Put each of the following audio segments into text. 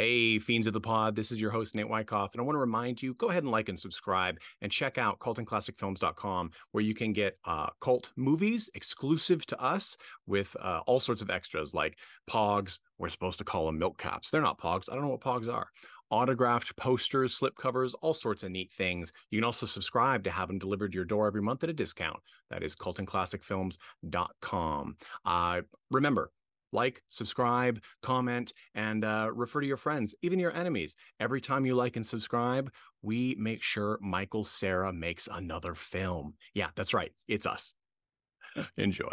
Hey, fiends of the pod, this is your host, Nate Wyckoff, and I want to remind you go ahead and like and subscribe and check out cultandclassicfilms.com where you can get uh, cult movies exclusive to us with uh, all sorts of extras like pogs. We're supposed to call them milk caps. They're not pogs. I don't know what pogs are. Autographed posters, slipcovers, all sorts of neat things. You can also subscribe to have them delivered to your door every month at a discount. That is cultandclassicfilms.com. Uh, remember, like, subscribe, comment, and uh, refer to your friends, even your enemies. Every time you like and subscribe, we make sure Michael Cera makes another film. Yeah, that's right. It's us. Enjoy.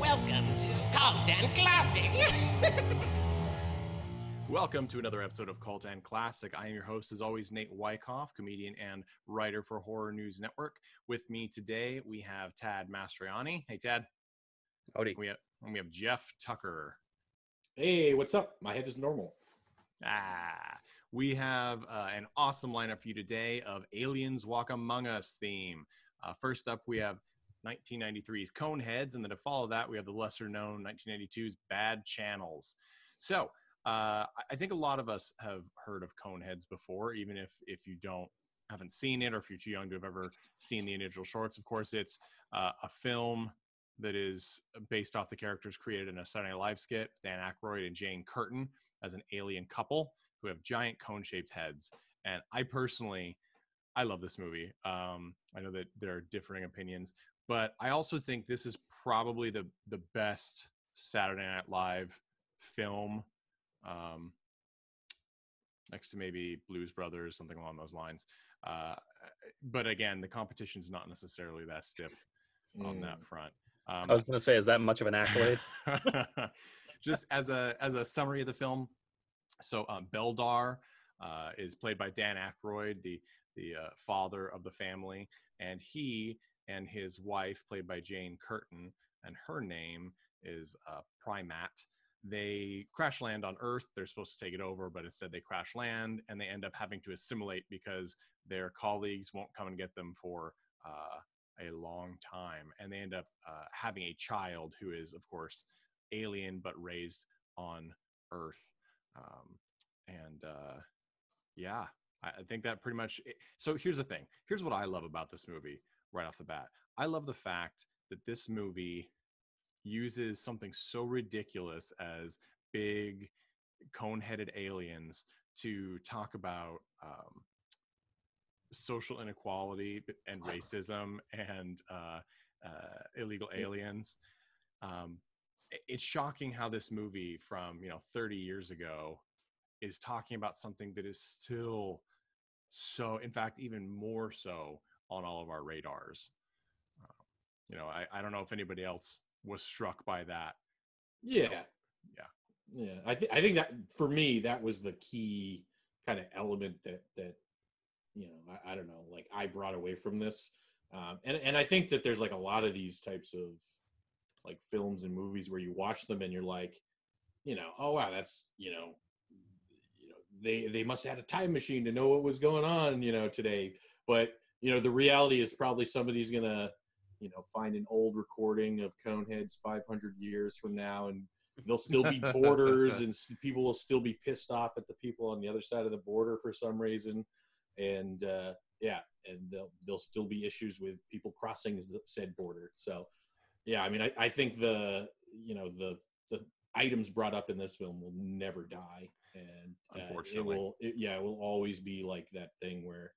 Welcome to and Classic. Welcome to another episode of Cult and Classic. I am your host, as always, Nate Wyckoff, comedian and writer for Horror News Network. With me today, we have Tad Mastroianni. Hey, Tad. Howdy. We have, we have Jeff Tucker. Hey, what's up? My head is normal. Ah, we have uh, an awesome lineup for you today of Aliens Walk Among Us theme. Uh, first up, we have 1993's Coneheads, and then to follow that, we have the lesser known 1992's Bad Channels. So, uh, I think a lot of us have heard of Coneheads before, even if if you don't haven't seen it or if you're too young to have ever seen the individual shorts. Of course, it's uh, a film that is based off the characters created in a Saturday Night Live skit. Dan Aykroyd and Jane Curtin as an alien couple who have giant cone-shaped heads. And I personally, I love this movie. Um, I know that there are differing opinions, but I also think this is probably the the best Saturday Night Live film um, next to maybe Blues Brothers, something along those lines. Uh, but again, the competition is not necessarily that stiff mm. on that mm. front. Um, I was going to say, is that much of an accolade? just as a as a summary of the film, so um, Beldar uh, is played by Dan Aykroyd, the the uh, father of the family, and he and his wife, played by Jane Curtin, and her name is uh, Prymaat they crash land on Earth. They're supposed to take it over, but instead they crash land and they end up having to assimilate because their colleagues won't come and get them for uh, a long time. And they end up uh, having a child who is, of course, alien but raised on Earth. Um, and uh, yeah, I, think that pretty much. It, so here's the thing here's what I love about this movie right off the bat. I love the fact that this movie uses something so ridiculous as big cone-headed aliens to talk about um, social inequality and racism and uh, uh, illegal aliens. Um, it's shocking how this movie from you know 30 years ago is talking about something that is still so, in fact, even more so on all of our radars. Uh, you know, I, I don't know if anybody else was struck by that. Yeah. yeah. Yeah. I think I think that for me that was the key kind of element that that you know, I, I don't know, like I brought away from this. Um, and and I think that there's like a lot of these types of like films and movies where you watch them and you're like, you know, oh wow, that's you know, you know, they they must have had a time machine to know what was going on, you know, today. But you know, the reality is probably somebody's gonna you know find an old recording of Coneheads 500 years from now, and there'll still be borders, and people will still be pissed off at the people on the other side of the border for some reason, and uh, yeah, and there'll there'll still be issues with people crossing said border. So yeah, I mean, I, I think the you know the the items brought up in this film will never die, and uh, unfortunately, it will it, yeah, it will always be like that thing where.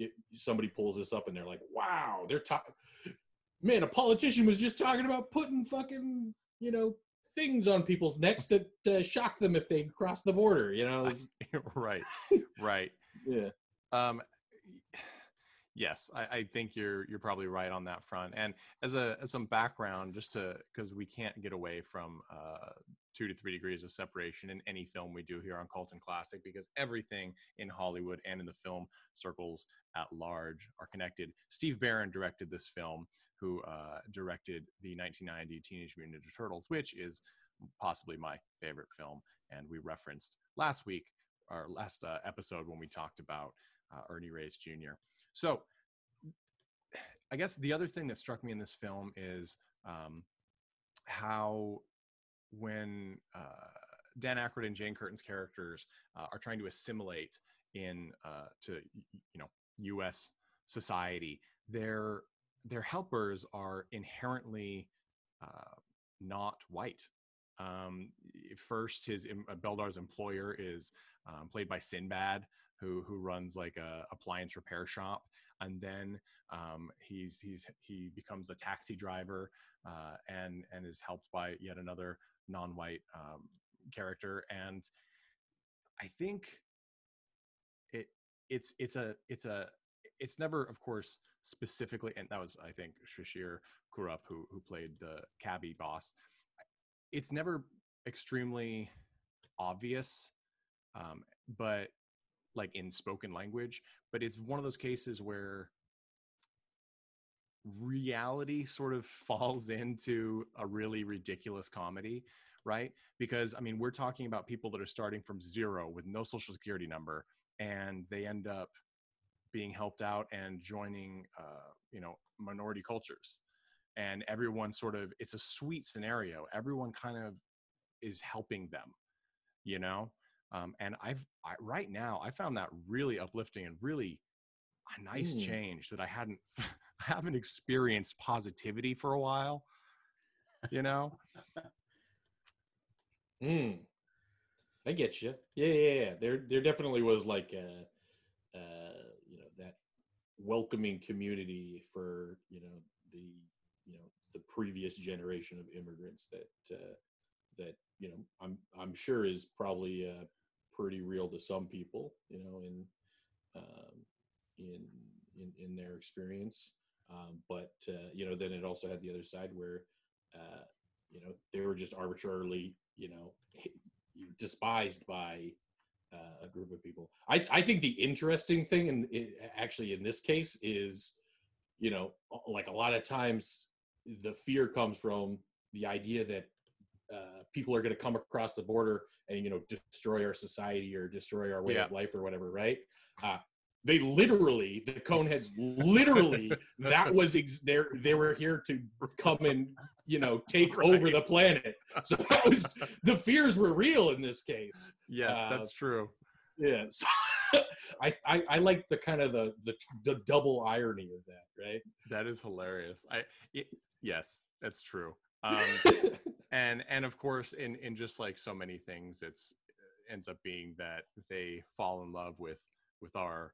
It, somebody pulls this up and they're like, "Wow, they're talking man, a politician was just talking about putting fucking, you know, things on people's necks to, to shock them if they cross the border, you know? right. Right. yeah. Um, yes, I, I, think you're you're probably right on that front. And as a as some background, just to because we can't get away from uh, two to three degrees of separation in any film we do here on Cult and Classic because everything in Hollywood and in the film circles at large are connected. Steve Barron directed this film, who uh, directed the 1990 Teenage Mutant Ninja Turtles, which is possibly my favorite film. And we referenced last week, our last uh, episode, when we talked about uh, Ernie Reyes Jr. So, I guess the other thing that struck me in this film is um, how when uh, Dan Aykroyd and Jane Curtin's characters uh, are trying to assimilate in uh, to you know U.S. society, their their helpers are inherently uh, not white. Um, first, his uh, Beldar's employer is um, played by Sinbad, who who runs like a appliance repair shop, and then um, he's he's he becomes a taxi driver uh, and and is helped by yet another non-white um, character. And I think it it's it's a it's a it's never, of course, specifically, and that was I think Shishir Kurup who who played the cabbie boss. It's never extremely obvious, um, but like in spoken language. But it's one of those cases where reality sort of falls into a really ridiculous comedy right? Because i mean we're talking about people that are starting from zero with no social security number and they end up being helped out and joining uh, you know minority cultures. And everyone sort of it's a sweet scenario. Everyone kind of is helping them you know um, and i've I, right now i found that really uplifting and really a nice Mm. change that i hadn't I haven't experienced positivity for a while you know Mm. I get you. Yeah, yeah, yeah. There, there definitely was like a, uh, you know, that welcoming community for you know the you know the previous generation of immigrants that uh, that you know I'm I'm sure is probably uh, pretty real to some people. You know, in um, in in in their experience. Um, but uh, you know, then it also had the other side where uh, you know they were just arbitrarily you know despised by uh, a group of people. I I think the interesting thing, and actually in this case, is you know like a lot of times the fear comes from the idea that people are going to come across the border and you know destroy our society or destroy our way Yeah. of life or whatever, right? Uh, they literally the coneheads literally that was ex- they they were here to come and you know take over the planet. So that was the fears were real in this case. Yes Uh, that's true. yeah so I, I i like the kind of the, the the double irony of that right? That is hilarious. I it, yes that's true um and and of course in in just like so many things it's ends up being that they fall in love with with our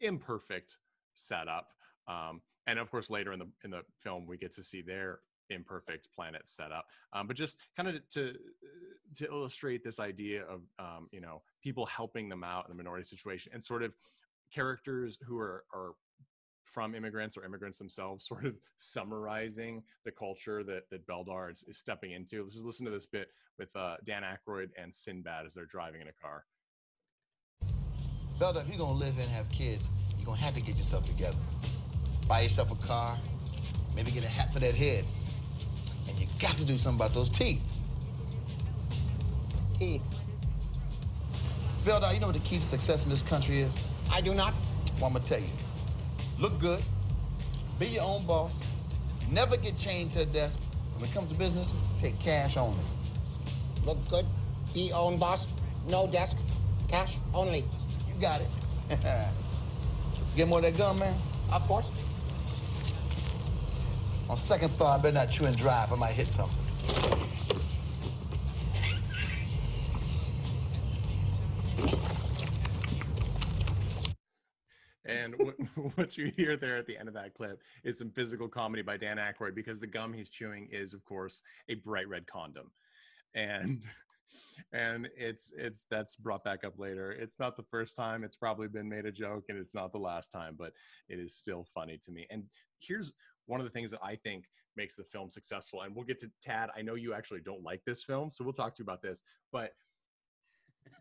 imperfect setup um and of course later in the in the film we get to see their imperfect planet setup um but just kind of to to illustrate this idea of um you know people helping them out in the minority situation and sort of characters who are are from immigrants or immigrants themselves, sort of summarizing the culture that that Beldar is, is stepping into. Let's just listen to this bit with uh, Dan Aykroyd and Sinbad as they're driving in a car. Belda, if you're gonna live and have kids, you're gonna have to get yourself together. Buy yourself a car, maybe get a hat for that head. And you got to do something about those teeth. Teeth. Belda, you know what the key to success in this country is? I do not. Well, I'm gonna tell you. Look good, be your own boss, never get chained to a desk. When it comes to business, take cash only. Look good. Be your own boss. No desk. Cash only. You got it. Get more of that gum, man? Of course. On second thought, I better not chew and drive. I might hit something. And what, you hear there at the end of that clip is some physical comedy by Dan Aykroyd because the gum he's chewing is, of course, a bright red condom, and and it's it's that's brought back up later. It's not the first time. It's probably been made a joke, and it's not the last time, but it is still funny to me. And here's one of the things that I think makes the film successful. And we'll get to Tad. I know you actually don't like this film, so we'll talk to you about this, but.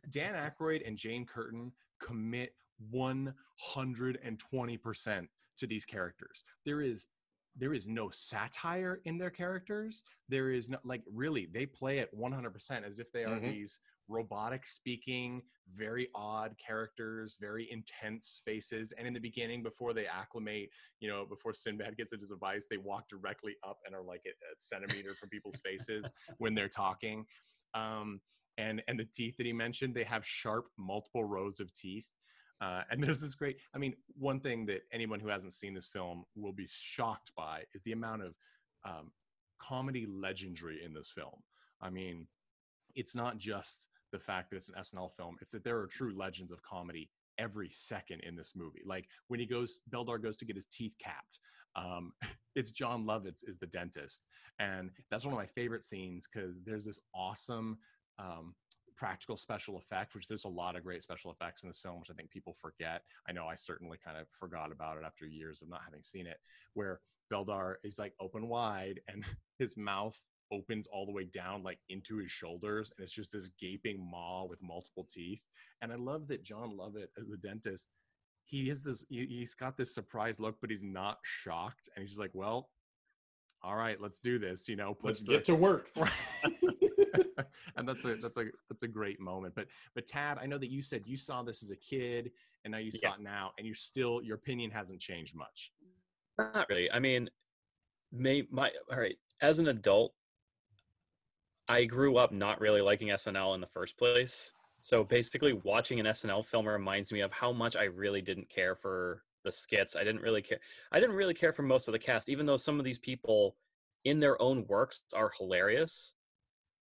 Dan Aykroyd and Jane Curtin commit 120% to these characters. There is there is no satire in their characters. There is no like really they play it 100% as if they are Mhm. these robotic speaking, very odd characters, very intense faces. And in the beginning, before they acclimate, you know, before Sinbad gets into his device, they walk directly up and are like a, a centimeter from people's faces when they're talking. Um, and and the teeth that he mentioned, they have sharp, multiple rows of teeth. Uh, and there's this great. I mean, one thing that anyone who hasn't seen this film will be shocked by is the amount of um, comedy legendary in this film. I mean, it's not just the fact that it's an SNL film; it's that there are true legends of comedy every second in this movie. Like when he goes, Beldar goes to get his teeth capped. Um, it's Jon Lovitz is the dentist, and that's one of my favorite scenes because there's this awesome um, practical special effect, which there's a lot of great special effects in this film, which I think people forget. I know I certainly kind of forgot about it after years of not having seen it, where Beldar is like open wide and his mouth opens all the way down like into his shoulders and it's just this gaping maw with multiple teeth and i love that jon lovitz as the dentist he has this he, he's got this surprised look but he's not shocked and he's just like well all right let's do this you know Let's puts get to work. and that's a that's a that's a great moment but but tad i know that you said you saw this as a kid and now you saw it now and you're still your opinion hasn't changed much Not really. I mean, may my all right. As an adult, I grew up not really liking SNL in the first place. So basically, watching an SNL film reminds me of how much I really didn't care for the skits. I didn't really care. I didn't really care for most of the cast, even though some of these people in their own works are hilarious.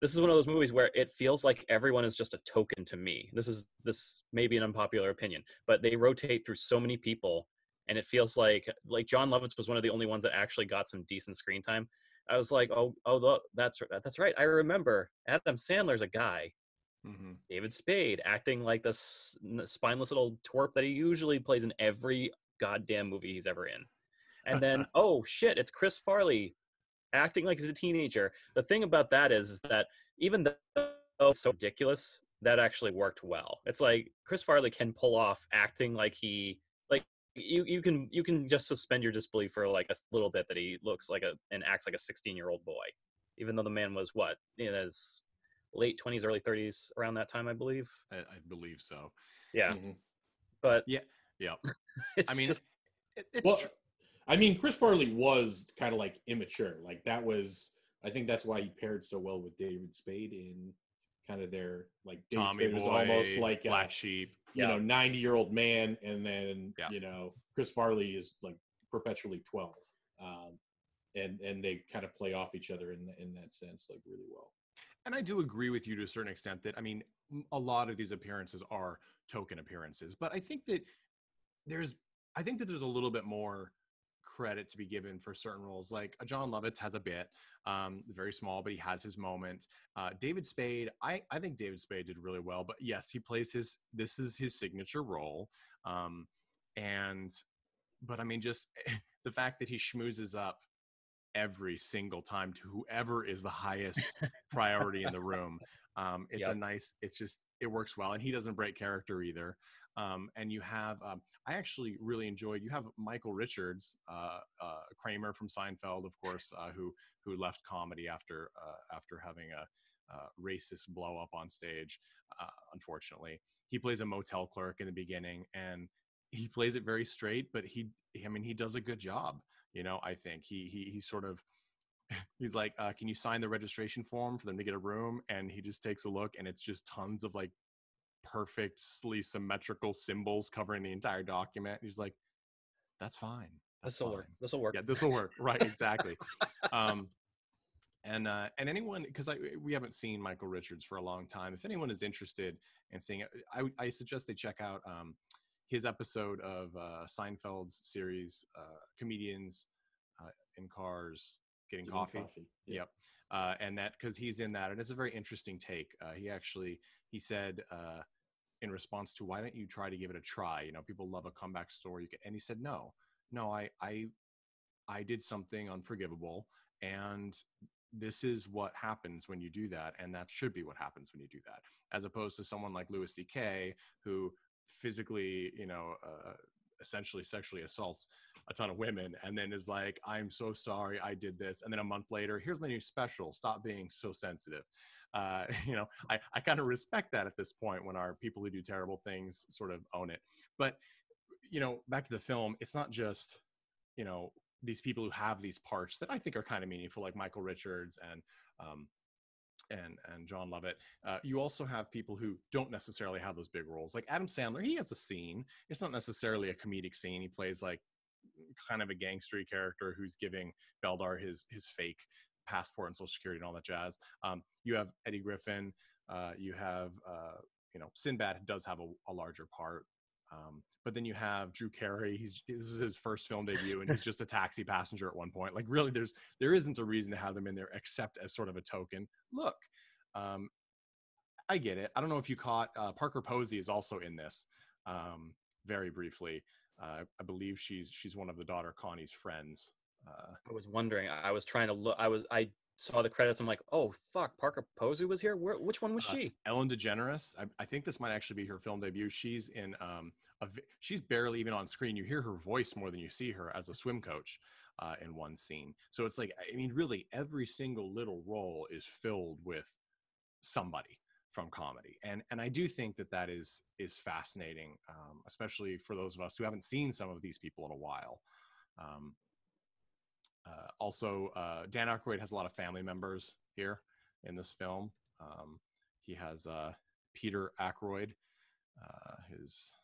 This is one of those movies where it feels like everyone is just a token to me. This is this may be an unpopular opinion, but they rotate through so many people and it feels like like Jon Lovitz was one of the only ones that actually got some decent screen time. I was like, oh, oh, that's that's right. I remember Adam Sandler's a guy. hmm David Spade acting like this spineless little twerp that he usually plays in every goddamn movie he's ever in. And then, oh shit, it's Chris Farley acting like he's a teenager. The thing about that is, is that even though it's so ridiculous, that actually worked well. It's like Chris Farley can pull off acting like he like you you can you can just suspend your disbelief for like a little bit that he looks like a and acts like a 16 year old boy, even though the man was what in his late 20s, early 30s around that time, I believe. I, I believe so Yeah, Mhm. but yeah yeah i mean just, it, it's Well, tr- I mean, Chris Farley was kind of like immature. Like that was, I think that's why he paired so well with David Spade in kind of their like David tommy Spade was boy almost like a, black sheep you Yeah. know 90 year old man, and then Yeah. you know Chris Farley is like perpetually 12, um, and and they kind of play off each other in in that sense like really well. And I do agree with you to a certain extent that I mean a lot of these appearances are token appearances, but I think that there's I think that there's a little bit more credit to be given for certain roles. Like uh, Jon Lovitz has a bit, um, very small, but he has his moment. Uh, David Spade, I I think David Spade did really well, but yes, he plays his this is his signature role, um, and but I mean just the fact that he schmoozes up every single time to whoever is the highest priority in the room. Um, it's a nice. It's just it works well, and he doesn't break character either. Um, and you have, um, I actually really enjoyed. You have Michael Richards, uh, uh, Kramer from Seinfeld, of course, uh, who who left comedy after uh, after having a uh, racist blow up on stage. Uh, unfortunately, he plays a motel clerk in the beginning, and he plays it very straight. But he, I mean, he does a good job. You know, I think he he he sort of he's like, uh, "Can you sign the registration form for them to get a room?" And he just takes a look, and it's just tons of like perfectly symmetrical symbols covering the entire document. He's like, "That's fine. That's this will work. This will work. Yeah, this will work. Right, exactly." um, and uh, and anyone because I we haven't seen Michael Richards for a long time. If anyone is interested in seeing it, I, I suggest they check out um, his episode of uh, Seinfeld's series, uh, comedians uh, in cars getting Getting coffee. Yep. Uh, and that because he's in that, and it's a very interesting take. Uh, he actually he said uh, in response to why don't you try to give it a try? You know, people love a comeback story. You can, and he said no, no, I I I did something unforgivable, and this is what happens when you do that, and that should be what happens when you do that, as opposed to someone like Louis C.K. who physically, you know, uh, essentially sexually assaults a ton of women and then is like i'm so sorry i did this and then a month later here's my new special stop being so sensitive uh, you know, I, I kind of respect that at this point when our people who do terrible things sort of own it. But, you know, back to the film, it's not just, you know, these people who have these parts that I think are kind of meaningful, like Michael Richards and, um, and and Jon Lovitz. Uh, you also have people who don't necessarily have those big roles, like Adam Sandler. He has a scene. It's not necessarily a comedic scene. He plays like kind of a gangstery character who's giving Beldar his his fake passport and social security and all that jazz. Um, you have Eddie Griffin. Uh, you have uh, you know Sinbad does have a, a larger part. Um, but then you have Drew Carey. He's this is his first film debut, and he's just a taxi passenger at one point. Like really, there's there isn't a reason to have them in there except as sort of a token. Look, um, I get it. I don't know if you caught uh, Parker Posey is also in this um, very briefly. Uh, I believe she's she's one of the daughter Connie's friends. Uh, I was wondering. I was trying to look. I was. I saw the credits. I'm like, oh fuck, Parker Posey was here. Where? Which one was Uh, she? Ellen DeGeneres. I, I think this might actually be her film debut. She's in. Um, a, she's barely even on screen. You hear her voice more than you see her as a swim coach uh, in one scene. So it's like, I mean, really, every single little role is filled with somebody from comedy, and and I do think that that is is fascinating, um, especially for those of us who haven't seen some of these people in a while. Um, uh, also, uh, Dan Aykroyd has a lot of family members here in this film. Um, he has uh, Peter Aykroyd. Uh, his,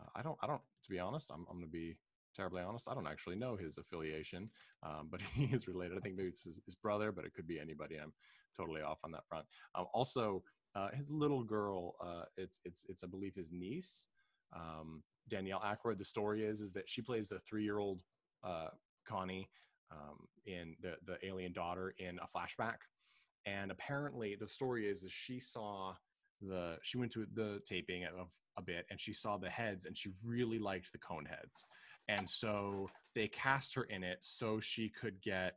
uh, I don't, I don't. To be honest, I'm, I'm going to be terribly honest. I don't actually know his affiliation, um, but he is related. I think maybe it's his, his brother, but it could be anybody. I'm totally off on that front. Um, also, uh, his little girl. Uh, it's, it's, it's, I believe his niece, um, Danielle Aykroyd. The story is, is that she plays the three-year-old uh, Connie um, in the the alien daughter in a flashback and apparently the story is, is she saw the she went to the taping of a bit and she saw the heads and she really liked the cone heads and so they cast her in it so she could get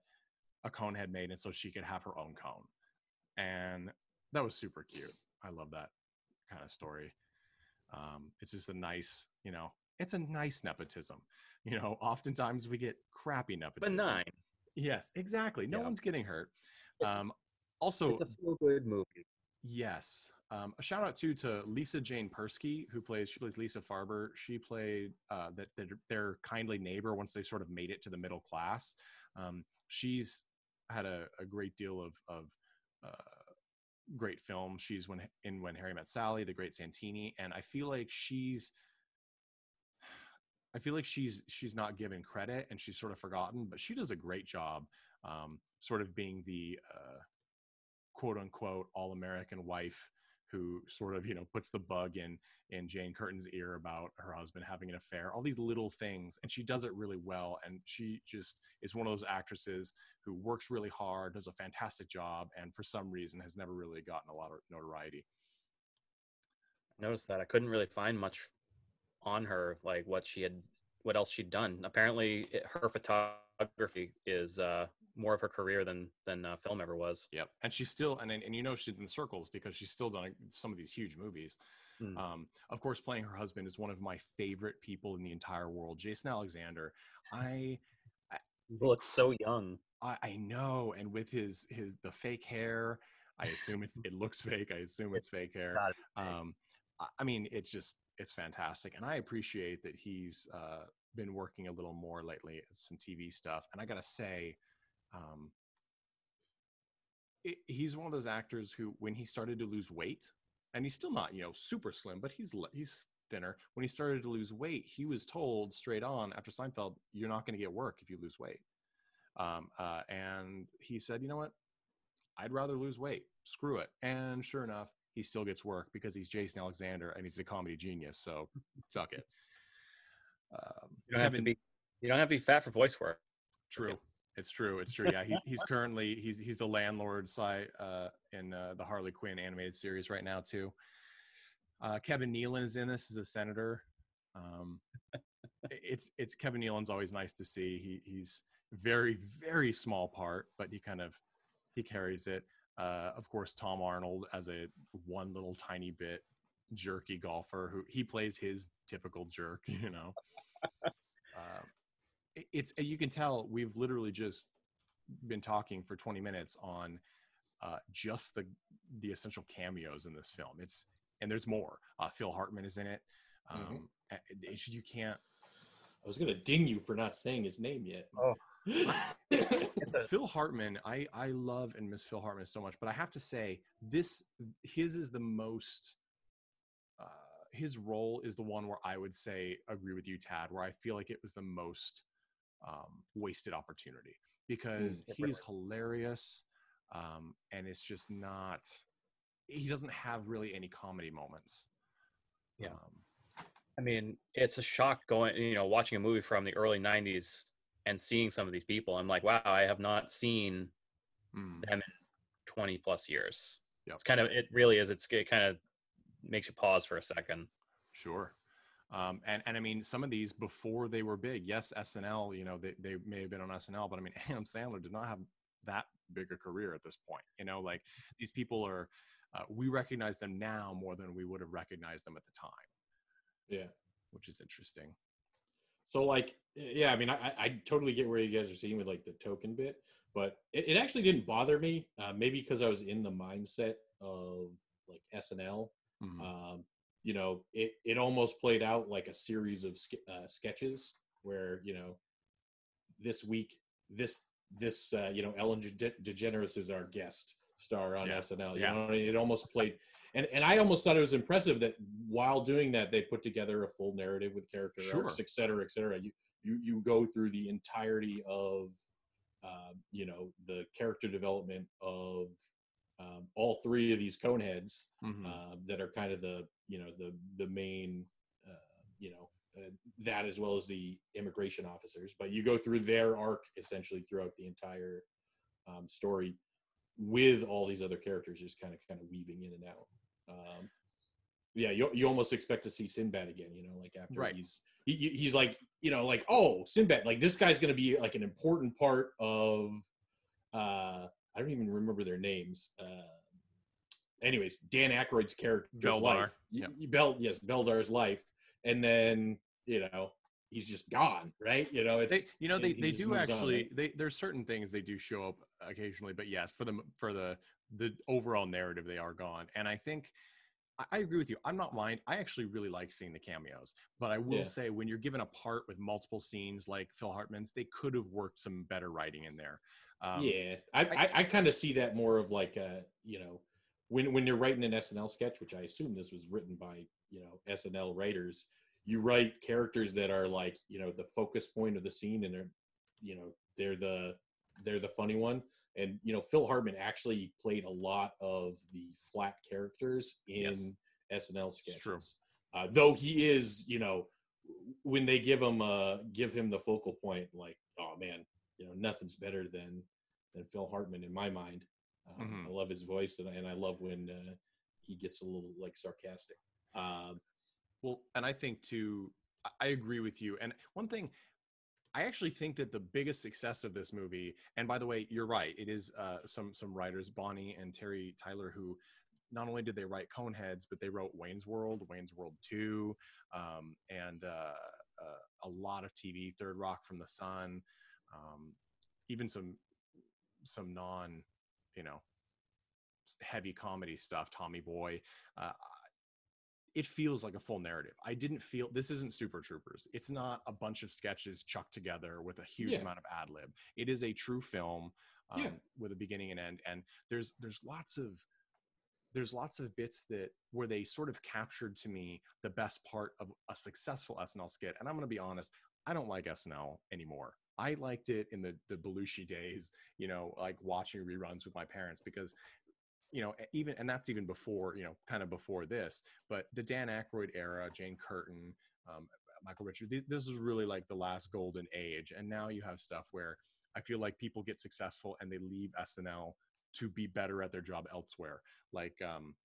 a cone head made and so she could have her own cone and that was super cute i love that kind of story um, it's just a nice you know it's a nice nepotism you know oftentimes we get crappy nepotism Benign. Yes, exactly. No Yeah. one's getting hurt. Um, also, It's a feel good movie. yes, um, a shout out too to Lisa Jane Persky, who plays she plays Lisa Farber. She played uh, that that their kindly neighbor once they sort of made it to the middle class. Um, she's had a, a great deal of of uh, great film. She's when in When Harry Met Sally, The Great Santini, and I feel like she's I feel like she's she's not given credit and she's sort of forgotten, but she does a great job, um, sort of being the uh, quote unquote all American wife who sort of you know puts the bug in in Jane Curtin's ear about her husband having an affair. All these little things, and she does it really well. And she just is one of those actresses who works really hard, does a fantastic job, and for some reason has never really gotten a lot of notoriety. I noticed that I couldn't really find much on her, like what she had, what else she'd done. Apparently, it, her photography is uh, more of her career than than uh, film ever was. Yep, and she's still and and you know she's in circles because she's still done some of these huge movies. Mm. Um, of course, playing her husband is one of my favorite people in the entire world, Jason Alexander. I He looks so young. I, I know, and with his his the fake hair, I assume it's it looks fake. I assume it's fake hair. Fake. Um, I, I mean, it's just it's fantastic, and I appreciate that he's uh, been working a little more lately some TV stuff. And I gotta say, um, it, he's one of those actors who, when he started to lose weight, and he's still not you know super slim, but he's he's thinner. When he started to lose weight, he was told straight on after Seinfeld, "You're not going to get work if you lose weight." Um, uh, and he said, "You know what? I'd rather lose weight. Screw it." And sure enough, he still gets work because he's Jason Alexander and he's a comedy genius. So suck it. Um, You don't have to be. You don't have to be fat for voice work. True. It's true. It's true. Yeah, he's he's currently he's he's the landlord Sy uh, in uh, the Harley Quinn animated series right now too. Uh, Kevin Nealon is in this as a senator. Um, it's it's Kevin Nealon's always nice to see. He he's very very small part, but he kind of he carries it. Uh, of course, Tom Arnold as a one little tiny bit jerky golfer who he plays his typical jerk. You know. It- it's you can tell we've literally just been talking for 20 minutes on uh, just the the essential cameos in this film. It's and there's more. Uh, Phil Hartman is in it. Um, Mhm. a- it's- you can't. I was gonna ding you for not saying his name yet. Oh. Phil Hartman, I I love and miss Phil Hartman so much, but I have to say this his is the most. Uh, his role is the one where I would say agree with you, Tad. Where I feel like it was the most um, wasted opportunity because Mm, he's hilarious, um, and it's just not. He doesn't have really any comedy moments. Yeah. Um, I mean, it's a shock going, you know, watching a movie from the early 90s and seeing some of these people. I'm like, wow, I have not seen mm, them in 20 plus years. Yep. It's kind of, it really is. It's, it kind of makes you pause for a second. Sure. Um, and, and I mean, some of these before they were big, yes, SNL, you know, they, they may have been on SNL, but I mean, Adam Sandler did not have that big a career at this point. You know, like these people are, uh, we recognize them now more than we would have recognized them at the time, yeah. which is interesting. So like, yeah, I mean, I, I- totally get where you guys are seeing with like the token bit, but it, it actually didn't bother me. Uh, maybe because I was in the mindset of like SNL. Mhm. Um, you know, it it almost played out like a series of uh, sketches where you know, this week this this uh, you know Ellen De- DeGeneres is our guest star on Yeah. SNL. You Yeah. know, it almost played, and and I almost thought it was impressive that while doing that, they put together a full narrative with character Sure. arcs, et cetera, et cetera. You you you go through the entirety of, uh, you know, the character development of um, all three of these coneheads Mhm. uh, that are kind of the you know the the main uh, you know uh, that as well as the immigration officers but you go through their arc essentially throughout the entire um, story with all these other characters just kind of kind of weaving in and out um, yeah you, you almost expect to see sinbad again you know like after Right. he's he, he- he's like you know like oh sinbad like this guy's going to be like an important part of uh i don't even remember their names uh anyways dan Aykroyd's character's Beldar, life Y- yep. y- Bel, yes beldar's life and then you know he's just gone right you know they, it's you know, they, they do moves on, actually, right? they, there's certain things they do show up occasionally, but yes, for the, for the, the overall narrative, they are gone. And I think, I- agree with you. I'm not mind. I actually really like seeing the cameos, but I will Yeah. say when you're given a part with multiple scenes like Phil Hartman's, they could have worked some better writing in there. Um, yeah, I I- I, I kind of see that more of like a you know when when you're writing an SNL sketch, which I assume this was written by you know SNL writers, you write characters that are like you know the focus point of the scene, and they're you know they're the they're the funny one. And you know Phil Hartman actually played a lot of the flat characters in SNL sketches. true. Uh, though he is, you know, when they give him uh give him the focal point, like, oh man, you know, nothing's better than than Phil Hartman in my mind. Um, Mhm. I love his voice, and, and I love when uh, he gets a little like sarcastic. Um, Well, and I think too, I agree with you. And one thing, I actually think that the biggest success of this movie, and by the way, you're right, it is uh, some some writers, Bonnie and Terry Turner, who not only did they write Coneheads, but they wrote Wayne's World, Wayne's World Two, um, and uh, uh, a lot of TV, Third Rock from the Sun, um, even some some non, you know, heavy comedy stuff, Tommy Boy. It feels like a full narrative. I didn't feel this isn't Super Troopers. It's not a bunch of sketches chucked together with a huge Yeah. amount of ad lib. It is a true film um, Yeah. with a beginning and end. And there's there's lots of there's lots of bits that where they sort of captured to me the best part of a successful SNL skit. And I'm going to be honest, I don't like SNL anymore. I liked it in the the Belushi days, you know, like watching reruns with my parents because you know, even and that's even before, you know, kind of before this. But the Dan Aykroyd era, Jane Curtin, um, Michael Richard, th- this is really like the last golden age. And now you have stuff where I feel like people get successful and they leave SNL to be better at their job elsewhere, like um,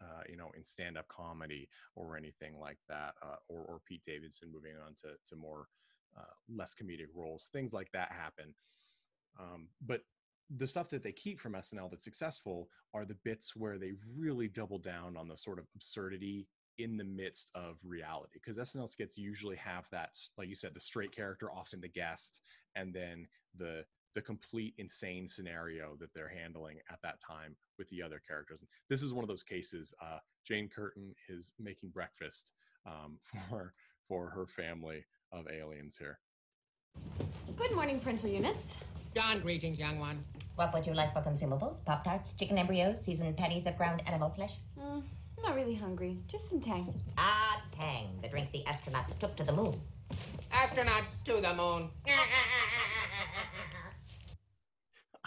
uh, you know, in stand-up comedy or anything like that, uh, or or Pete Davidson moving on to to more uh, less comedic roles. Things like that happen. Um, but the stuff that they keep from SNL that's successful are the bits where they really double down on the sort of absurdity in the midst of reality because SNL skits usually have that like you said the straight character often the guest and then the the complete insane scenario that they're handling at that time with the other characters. And This is one of those cases. Uh, Jane Curtin is making breakfast um, for for her family of aliens here. Good morning, parental units. Dawn greetings, young one. What would you like for consumables? Pop Tarts, chicken embryos, seasoned patties of ground animal flesh? Mm, I'm not really hungry. Just some tang. Ah, Tang, the drink the astronauts took to the moon. Astronauts to the moon.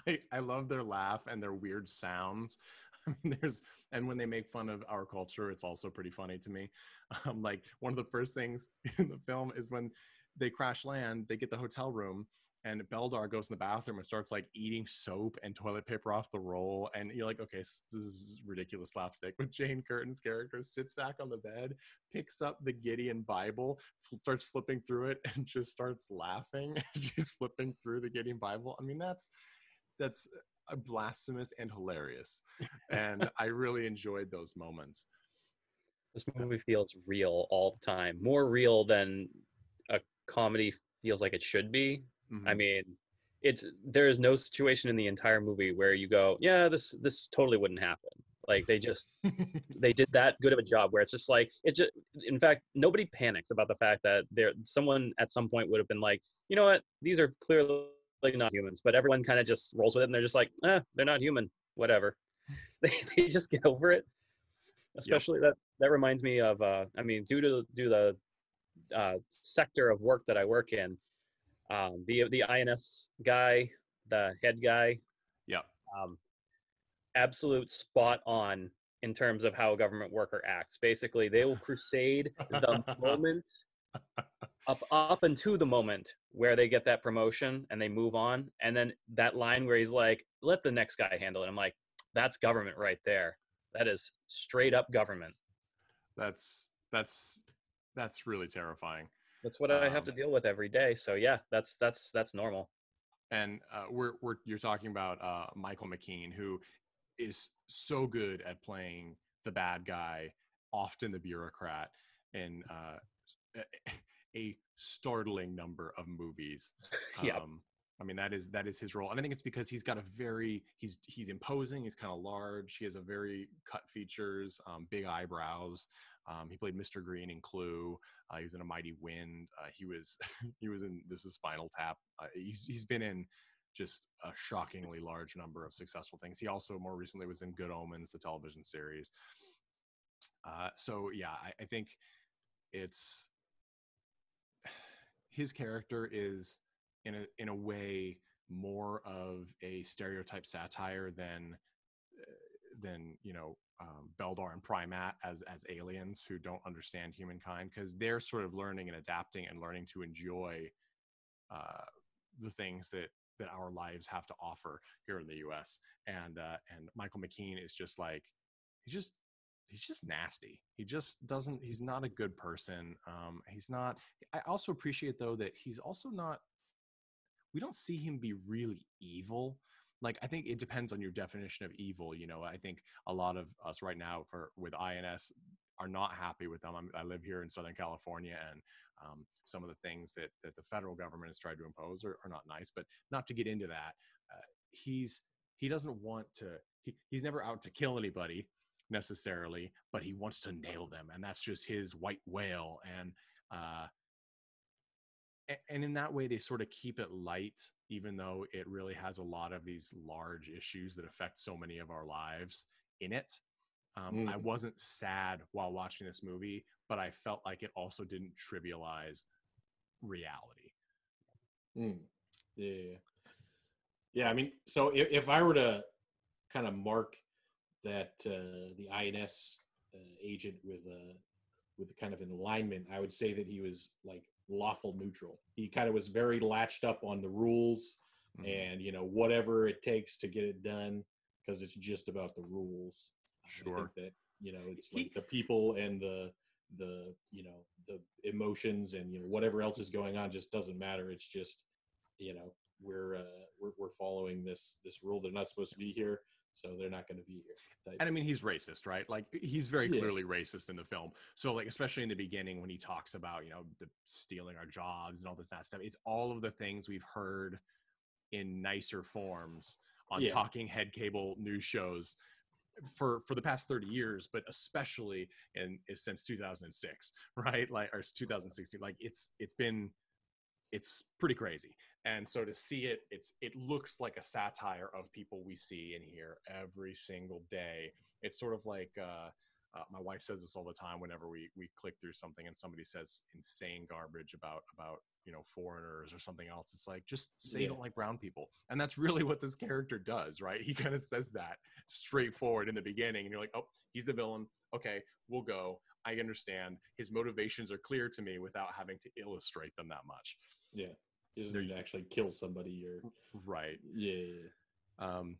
I, I love their laugh and their weird sounds. I mean, there's and when they make fun of our culture, it's also pretty funny to me. Um, like one of the first things in the film is when they crash land, they get the hotel room, and Beldar goes in the bathroom and starts like eating soap and toilet paper off the roll, and you're like, okay, this is ridiculous slapstick. But Jane Curtin's character sits back on the bed, picks up the Gideon Bible, f- starts flipping through it, and just starts laughing as she's flipping through the Gideon Bible. I mean, that's that's uh, blasphemous and hilarious and i really enjoyed those moments This movie feels real all the time, more real than a comedy feels like it should be. I Mhm. mean, it's there is no situation in the entire movie where you go, yeah, this this totally wouldn't happen. Like they just they did that good of a job where it's just like it just in fact nobody panics about the fact that there someone at some point would have been like, you know what, these are clearly not humans, but everyone kind of just rolls with it and they're just like, eh, they're not human, whatever. they, they just get over it. Especially that that reminds me of uh I mean due to due to the uh sector of work that I work in, um the the INS guy, the head guy, Yeah. um, absolute spot on in terms of how a government worker acts. Basically, they will crusade the moment up up until the moment where they get that promotion and they move on, and then that line where he's like, "Let the next guy handle it." I'm like, "That's government right there. That is straight up government." that's that's that's really terrifying That's what I have to Um, deal with every day. So yeah, that's that's that's normal. and uh, we're we're you're talking about uh, Michael McKean, who is so good at playing the bad guy, often the bureaucrat, in uh, a startling number of movies. Um, I mean that is that is his role, and I think it's because he's got a very he's he's imposing. He's kind of large. He has a very cut features, um, big eyebrows. Um, he played Mr. Green in Clue. Uh, he was in A Mighty Wind. Uh, he was he was in This Is Spinal Tap. Uh, he's he's been in just a shockingly large number of successful things. He also more recently was in Good Omens, the television series. Uh, so yeah, I, I think it's his character is in a in a way more of a stereotype satire than uh, than you know um, Beldar and Prymaat as as aliens who don't understand humankind because they're sort of learning and adapting and learning to enjoy uh, the things that that our lives have to offer here in the U.S. and uh, and Michael McKean is just like he's just he's just nasty. He just doesn't. He's not a good person. Um, he's not. I also appreciate though that he's also not. We don't see him be really evil. Like I think it depends on your definition of evil. You know, I think a lot of us right now for with INS are not happy with them. I'm, I live here in Southern California, and um, some of the things that that the federal government has tried to impose are, are not nice. But not to get into that, uh, he's he doesn't want to. He, he's never out to kill anybody necessarily, but he wants to nail them, and that's just his white whale. And uh, and in that way, they sort of keep it light, even though it really has a lot of these large issues that affect so many of our lives in it. Um, I Mm. wasn't sad while watching this movie, but I felt like it also didn't trivialize reality. Mm. Yeah, yeah, yeah. Yeah, I mean, so if, if I were to kind of mark that uh, the INS uh, agent with a with the kind of an alignment, I would say that he was like lawful neutral. He kind of was very latched up on the rules Mhm. and you know whatever it takes to get it done because it's just about the rules. Sure. I think that you know it's like the people and the the you know the emotions and you know whatever else is going on just doesn't matter. It's just you know we're uh, we're we're following this this rule. They're not supposed to be here, so they're not going to be here. and I mean, he's racist, right? Like he's very Yeah. clearly racist in the film. So like, especially in the beginning when he talks about, you know, the stealing our jobs and all this that stuff, it's all of the things we've heard in nicer forms on Yeah. talking head cable news shows for for the past 30 years but especially in since 2006 right like or 2016 like it's it's been it's pretty crazy. And so to see it it's it looks like a satire of people we see and hear every single day. It's sort of like uh, uh, my wife says this all the time whenever we we click through something and somebody says insane garbage about about you know foreigners or something else it's like just say you don't like brown people. And that's really what this character does right? He kind of says that straightforward in the beginning and you're like oh he's the villain. Okay we'll go i understand his motivations are clear to me without having to illustrate them that much Yeah. He doesn't need to actually kill somebody or right yeah. yeah, yeah. um,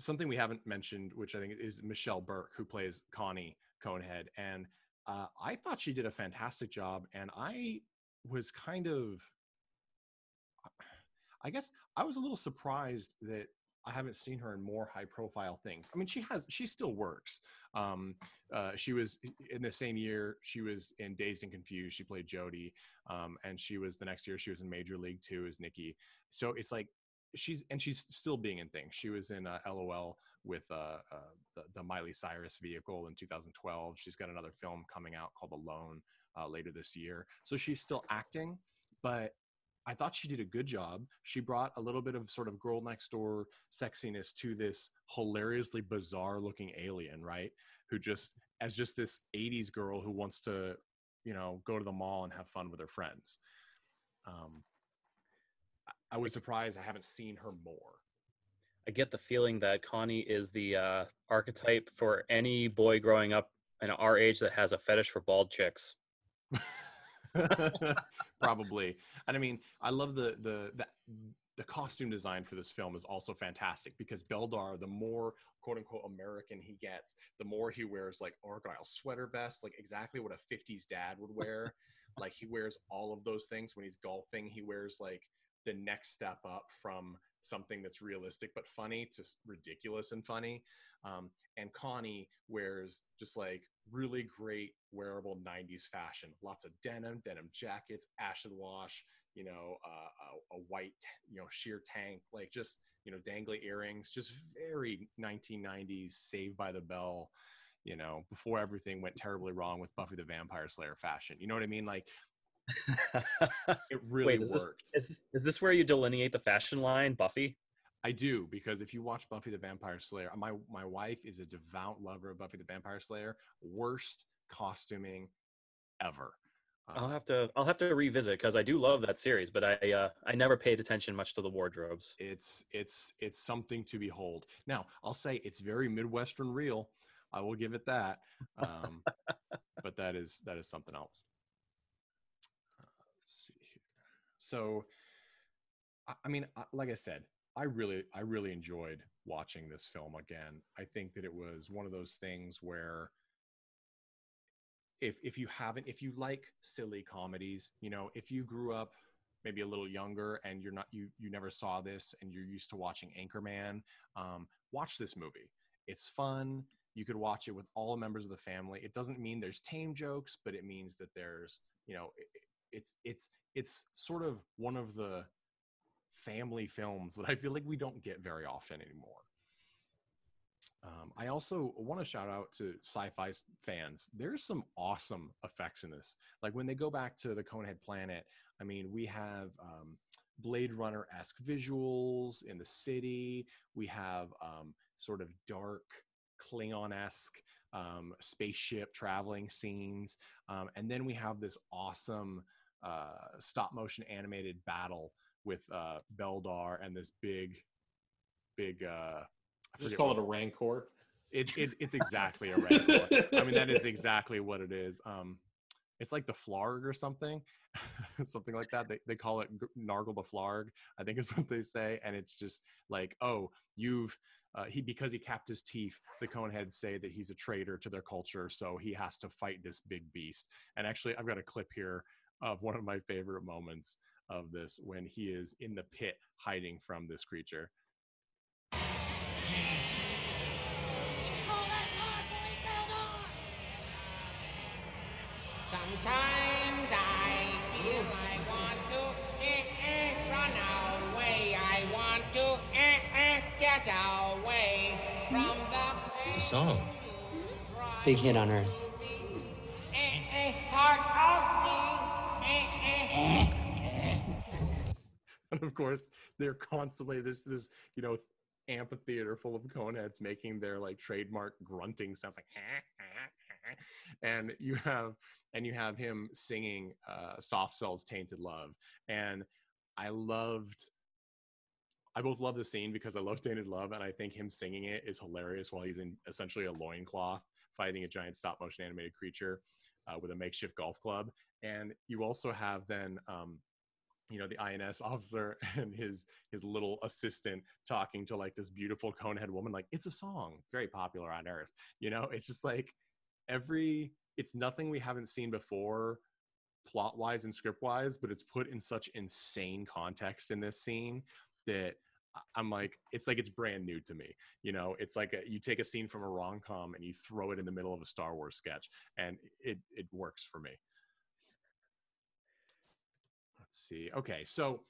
something we haven't mentioned, which I think is Michelle Burke, who plays Connie Conehead, and uh, I thought she did a fantastic job, and I was kind of, I guess I was a little surprised that I haven't seen her in more high-profile things. I mean, she has, she still works. Um, uh, she was in the same year she was in Dazed and Confused. She played Jodie, um, and she was the next year she was in Major League Two as Nikki. So it's like she's and she's still being in things. She was in uh, LOL with uh, uh, the, the Miley Cyrus vehicle in 2012. She's got another film coming out called Alone uh, later this year. So she's still acting, but I thought she did a good job. She brought a little bit of sort of girl next door sexiness to this hilariously bizarre looking alien, right? Who just as just this 80s girl who wants to, you know, go to the mall and have fun with her friends. Um, I- was surprised I haven't seen her more. I get the feeling that Connie is the uh, archetype for any boy growing up in our age that has a fetish for bald chicks. Probably. And I mean, I love the the the the costume design for this film is also fantastic because Beldar, the more quote unquote American he gets, the more he wears like Argyle sweater vest, like exactly what a 50s dad would wear. like he wears all of those things when he's golfing. He wears like the next step up from something that's realistic but funny to ridiculous and funny. Um, and Connie wears just like really great wearable 90s fashion. Lots of denim, denim jackets, acid wash, you know, uh, a, a white, you know, sheer tank, like just, you know, dangly earrings, just very 1990s Saved by the Bell, you know, before everything went terribly wrong with Buffy the Vampire Slayer fashion. You know what I mean? Like it really Wait, is worked. is, this, is this where you delineate the fashion line, Buffy? I do because if you watch Buffy the Vampire Slayer, my my wife is a devout lover of Buffy the Vampire Slayer. Worst costuming ever. I'll Uh, have to I'll have to revisit because I do love that series, but I uh, I never paid attention much to the wardrobes. it's it's it's something to behold. Now I'll say it's very Midwestern real. I will give it that. Um, but that is that is something else. See here. So, I, mean, like I said, I really I really enjoyed watching this film again. I think that it was one of those things where if if you haven't if you like silly comedies, you know, if you grew up maybe a little younger and you're not you you never saw this and you're used to watching Anchorman, um, watch this movie. It's fun. You could watch it with all members of the family. It doesn't mean there's tame jokes, but it means that there's you know it's it's it's sort of one of the family films that I feel like we don't get very often anymore. Um, I also want to shout out to sci-fi fans. There's some awesome effects in this. Like when they go back to the Conehead planet, I mean, we have um, Blade Runner-esque visuals in the city. We have um, sort of dark Klingon-esque um, spaceship traveling scenes, um, and then we have this awesome uh, stop-motion animated battle with uh, Beldar and this big, big. Uh, I Just call what- it a rancor. it, it it's exactly a rancor. I mean, that is exactly what it is. Um, it's like the flarg or something, something like that. They they call it Nargle the flarg. I think is what they say, and it's just like, oh, you've uh, he because he capped his teeth. The Coneheads say that he's a traitor to their culture, so he has to fight this big beast. And actually, I've got a clip here of one of my favorite moments of this when he is in the pit hiding from this creature. Sometimes I feel I want to eh, eh, run away. I want get away from the It's a song. Big hit on Earth. And of course they're constantly this this you know amphitheater full of coneheads making their like trademark grunting sounds like and you have and you have him singing uh soft cells tainted love. And i loved i both love the scene because i love tainted love and i think him singing it is hilarious while he's in essentially a loincloth fighting a giant stop motion animated creature uh, with a makeshift golf club. And you also have then um you know the ins officer and his his little assistant talking to like this beautiful conehead woman like it's a song very popular on earth. You know it's just like every it's nothing we haven't seen before plot wise and script wise but it's put in such insane context in this scene that i'm like it's like it's brand new to me. You know it's like a, you take a scene from a rom-com and you throw it in the middle of a star wars sketch and it it works for me see. Okay, so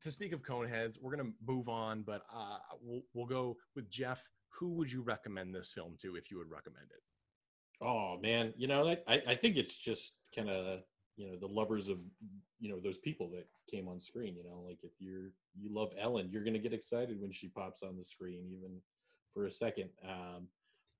to speak of Coneheads, we're gonna move on, but uh, we'll we'll go with Jeff. Who would you recommend this film to if you would recommend it? Oh man, you know, I I think it's just kind of you know the lovers of you know those people that came on screen. You know, like if you're you love Ellen, you're gonna get excited when she pops on the screen, even for a second. Um,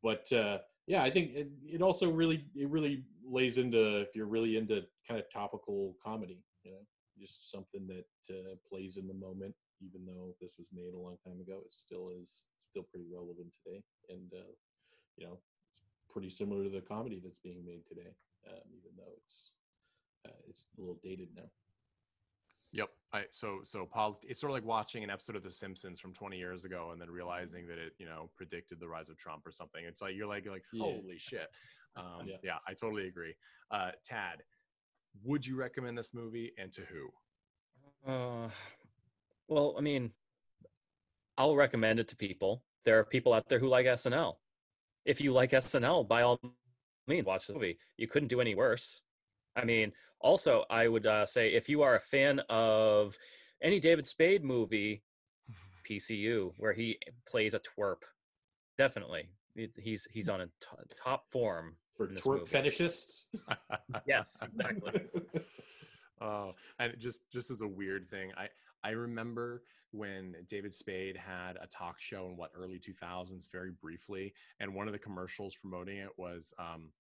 but uh, yeah, I think it, it also really it really lays into if you're really into kind of topical comedy. You know, just something that uh, plays in the moment. Even though this was made a long time ago, it still is still pretty relevant today. And uh, you know, it's pretty similar to the comedy that's being made today, um, even though it's uh, it's a little dated now. Yep. I so so Paul, it's sort of like watching an episode of The Simpsons from 20 years ago and then realizing that it you know predicted the rise of Trump or something. It's like you're like you're like Yeah. holy shit. Um, Yeah. yeah. I totally agree. Uh, Tad, would you recommend this movie and to who? Uh, well, I mean, I'll recommend it to people. There are people out there who like SNL. If you like SNL, by all means, watch the movie. You couldn't do any worse. I mean, also, I would uh, say if you are a fan of any David Spade movie, PCU, where he plays a twerp, definitely, he's he's on a t- top form For in twerp movie. fetishists, Yes, exactly. Oh, and just just as a weird thing, I I remember when David Spade had a talk show in what early 2000s, very briefly, and one of the commercials promoting it was um,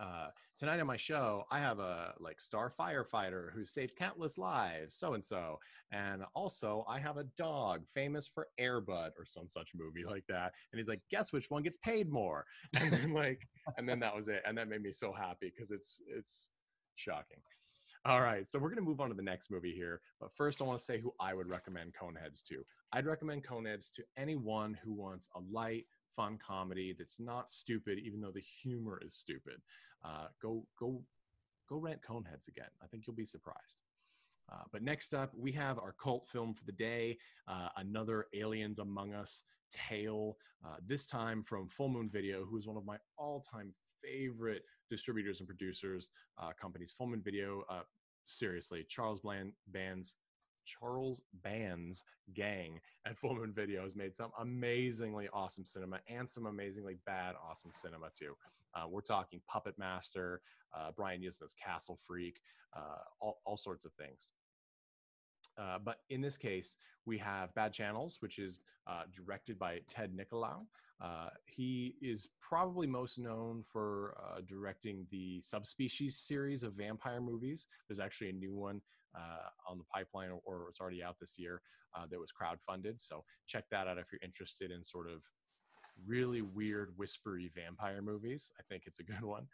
uh, tonight on my show, I have a like star firefighter who saved countless lives, so and so, and also I have a dog famous for Airbud or some such movie like that, and he's like, guess which one gets paid more, and then like, and then that was it, and that made me so happy because it's it's shocking. All right, so we're going to move on to the next movie here. But first, I want to say who I would recommend Coneheads to. I'd recommend Coneheads to anyone who wants a light, fun comedy that's not stupid, even though the humor is stupid. Uh, go, go, go rent Coneheads again. I think you'll be surprised. Uh, but next up, we have our cult film for the day, uh, another Aliens Among Us tale. Uh, this time from Full Moon Video, who is one of my all-time favorite distributors and producers uh, companies. Full Moon Video, uh, seriously, Charles Bland Band's Charles Band's gang at Full Moon Video has made some amazingly awesome cinema and some amazingly bad awesome cinema too. Uh, we're talking Puppet Master, uh, Brian Yuzna's Castle Freak, uh, all, all sorts of things. Uh, but in this case, we have Bad Channels, which is uh, directed by Ted Nicolaou. Uh, he is probably most known for uh, directing the Subspecies series of vampire movies. There's actually a new one uh, on the pipeline, or, or it's already out this year, uh, that was crowdfunded. So check that out if you're interested in sort of really weird, whispery vampire movies. I think it's a good one.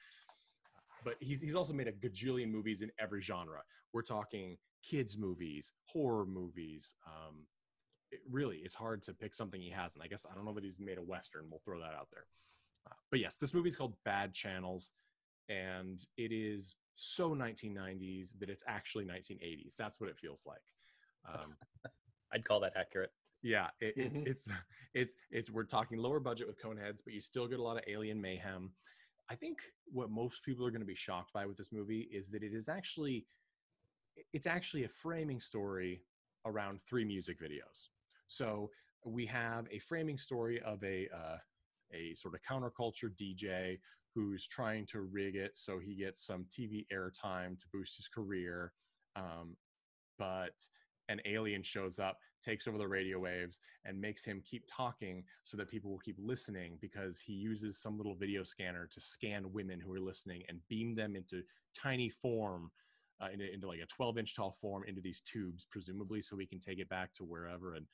But he's, he's also made a gajillion movies in every genre. We're talking kids movies, horror movies. Um, it really, it's hard to pick something he hasn't. I guess I don't know that he's made a western. We'll throw that out there. Uh, but yes, this movie is called Bad Channels, and it is so 1990s that it's actually 1980s. That's what it feels like. Um, I'd call that accurate. yeah, it, it's Mhm. it's it's it's we're talking lower budget with Coneheads, but you still get a lot of alien mayhem. I think what most people are going to be shocked by with this movie is that it is actually it's actually a framing story around three music videos. So we have a framing story of a uh, a sort of counterculture DJ who's trying to rig it so he gets some TV airtime to boost his career. Um, but an alien shows up, takes over the radio waves, and makes him keep talking so that people will keep listening because he uses some little video scanner to scan women who are listening and beam them into tiny form. Uh, into, into like a 12 inch tall form into these tubes, presumably, so we can take it back to wherever. And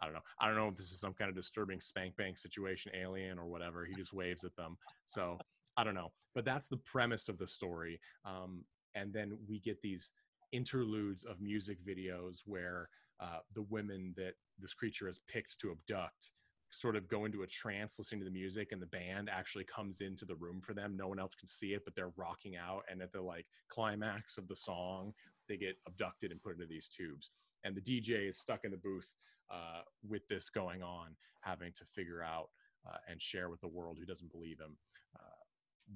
I don't know. I don't know if this is some kind of disturbing spank bank situation, alien or whatever. He just waves at them. So I don't know. But that's the premise of the story. Um, and then we get these interludes of music videos where uh, the women that this creature has picked to abduct sort of go into a trance listening to the music and the band actually comes into the room for them no one else can see it but they're rocking out and at the like climax of the song they get abducted and put into these tubes and the dj is stuck in the booth uh, with this going on having to figure out uh, and share with the world who doesn't believe him uh,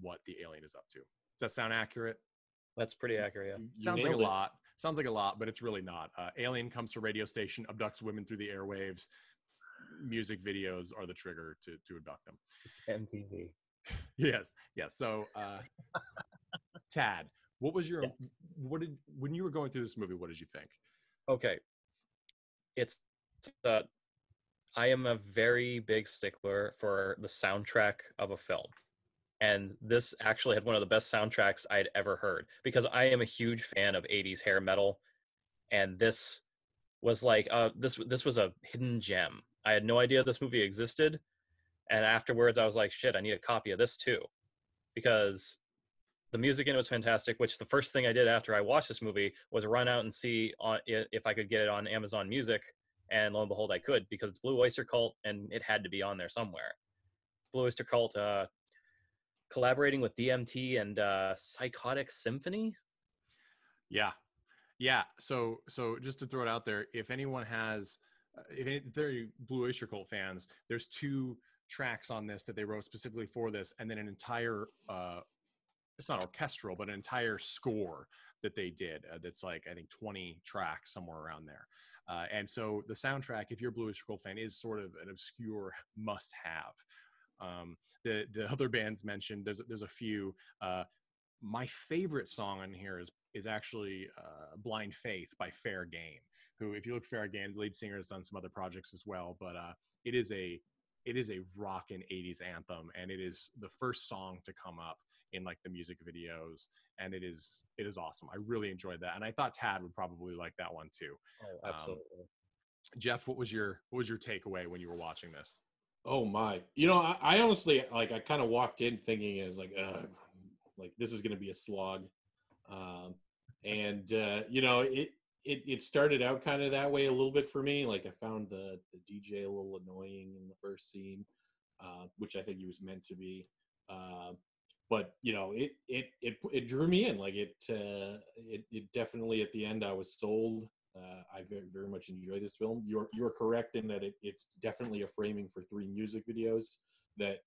what the alien is up to does that sound accurate That's pretty accurate. Yeah. You sounds like a it. lot sounds like a lot but it's really not uh, alien comes to radio station abducts women through the airwaves music videos are the trigger to to abduct them MTV. yes yes so uh tad what was your Yeah. what did when you were going through this movie what did you think Okay. It's uh, I am a very big stickler for the soundtrack of a film. And this actually had one of the best soundtracks I'd ever heard because I am a huge fan of 80s hair metal and this was like uh this this was a hidden gem. I had no idea this movie existed and afterwards I was like shit, I need a copy of this too because the music in it was fantastic which the first thing i did after i watched this movie was run out and see on if i could get it on amazon music and lo and behold i could because it's blue oyster cult and it had to be on there somewhere blue oyster cult uh collaborating with dmt and uh Sykotik Sinfoney Yeah, yeah. So, so just to throw it out there, if anyone has, uh, if they're Blue Oyster Cult fans, there's two tracks on this that they wrote specifically for this, and then an entire, uh, it's not orchestral, but an entire score that they did. Uh, that's like I think 20 tracks somewhere around there. Uh, and so the soundtrack, if you're a Blue Oyster Cult fan, is sort of an obscure must-have. Um, the the other bands mentioned, there's there's a few. Uh, my favorite song on here is is actually uh, "Blind Faith" by Fair Game. Who, if you look Fair Game, the lead singer has done some other projects as well. But uh, it is a it is a rockin' 80s anthem, and it is the first song to come up in like the music videos, and it is it is awesome. I really enjoyed that, and I thought Tad would probably like that one too. oh Um, absolutely Jeff, what was your what was your takeaway when you were watching this? Oh my! You know, I, I honestly like. I kind of walked in thinking it was like, Ugh, like this is going to be a slog, um, and uh, you know, it it it started out kind of that way a little bit for me. Like I found the the DJ a little annoying in the first scene, uh, which I think he was meant to be. Uh, but you know, it it it it drew me in. Like it uh, it it definitely at the end I was sold. Uh, I very, very much enjoy this film. You're you're correct in that it, it's definitely a framing for three music videos that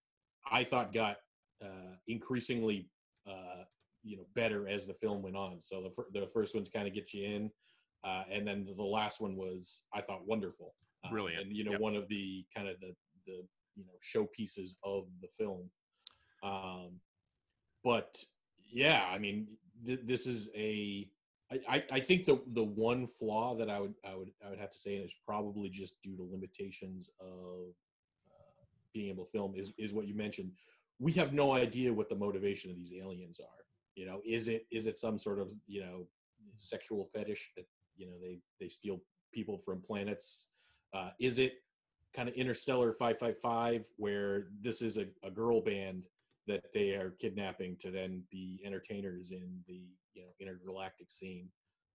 I thought got uh, increasingly uh, you know better as the film went on. So the fir- the first one's kind of get you in, uh, and then the last one was I thought wonderful, Uh, Brilliant. and you know Yep. one of the kind of the the you know showpieces of the film. Um, but yeah, I mean th- this is a I, I- think the the one flaw that I would I would I would have to say and it's probably just due to limitations of uh, being able to film is is what you mentioned. We have no idea what the motivation of these aliens are. You know, is it is it some sort of you know sexual fetish that you know they they steal people from planets? Uh, is it kind of Interstella Five Five Five where this is a, a girl band that they are kidnapping to then be entertainers in the you know intergalactic scene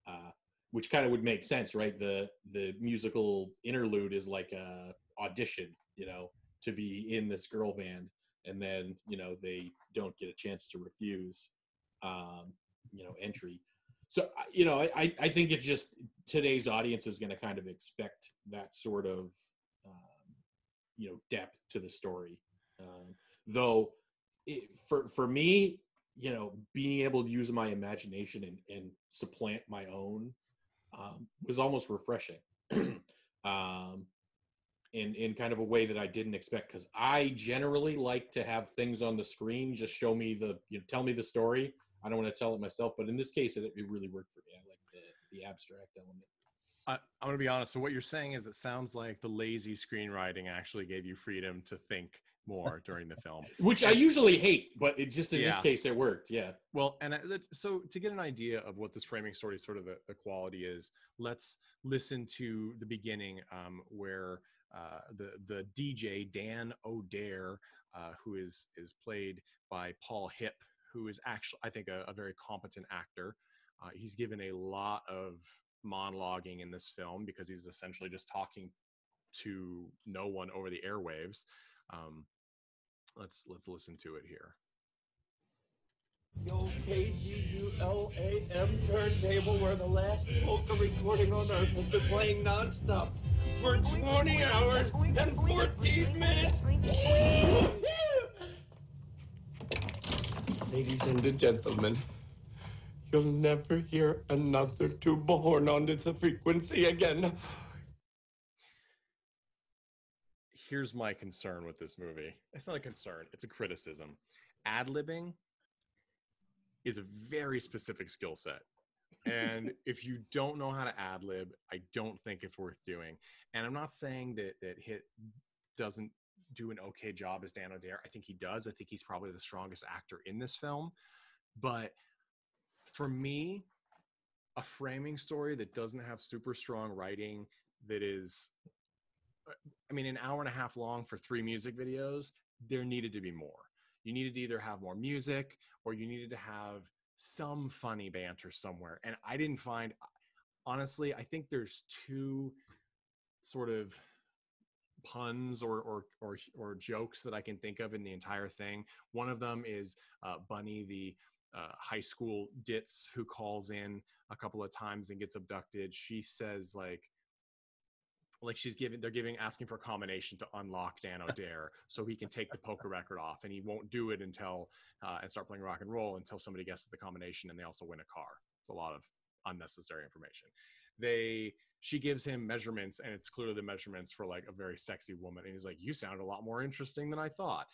uh, which kind of would make sense right? The the musical interlude is like a audition you know to be in this girl band and then you know they don't get a chance to refuse um, you know entry. So you know i i think it's just today's audience is going to kind of expect that sort of um, you know depth to the story um, though it, for for me you know being able to use my imagination and, and supplant my own um, was almost refreshing um, in in kind of a way that I didn't expect because I generally like to have things on the screen just show me the you know tell me the story. I don't want to tell it myself, but in this case, it, it really worked for me. I like the the abstract element. I, I'm going to be honest. So what you're saying is it sounds like the lazy screenwriting actually gave you freedom to think more during the film. which I usually hate, but it just in this case it worked. Yeah. Well, and I, so to get an idea of what this framing story sort of the, the quality is, let's listen to the beginning um, where uh, the the DJ Dan O'Dare, uh, who is is played by Paul Hipp, who is actually I think a, a very competent actor. Uh, he's given a lot of monologuing in this film because he's essentially just talking to no one over the airwaves. Um, let's let's listen to it here. Yo, KGULAM turntable where the last polka recording on earth has been playing nonstop for 20 hours and 14 minutes. Ladies and gentlemen, you'll never hear another tuba horn on this frequency again. Here's my concern with this movie. It's not a concern, it's a criticism. Ad libbing is a very specific skill set. And if you don't know how to ad lib, I don't think it's worth doing. And I'm not saying that that Hipp doesn't do an okay job as Dan O'Dare. I think he does. I think he's probably the strongest actor in this film. But for me, a framing story that doesn't have super strong writing, that is I mean, an hour and a half long for three music videos, there needed to be more. You needed to either have more music or you needed to have some funny banter somewhere. And I didn't find, honestly, I think there's two sort of puns or or or or jokes that I can think of in the entire thing. One of them is uh, Bunny, the uh, high school ditz who calls in a couple of times and gets abducted. She says like, like she's giving they're giving asking for a combination to unlock Dan O'Dare so he can take the poker record off and he won't do it until uh, and start playing rock and roll until somebody guesses the combination and they also win a car. It's a lot of unnecessary information. They she gives him measurements and it's clearly the measurements for like a very sexy woman and he's like you sound a lot more interesting than I thought.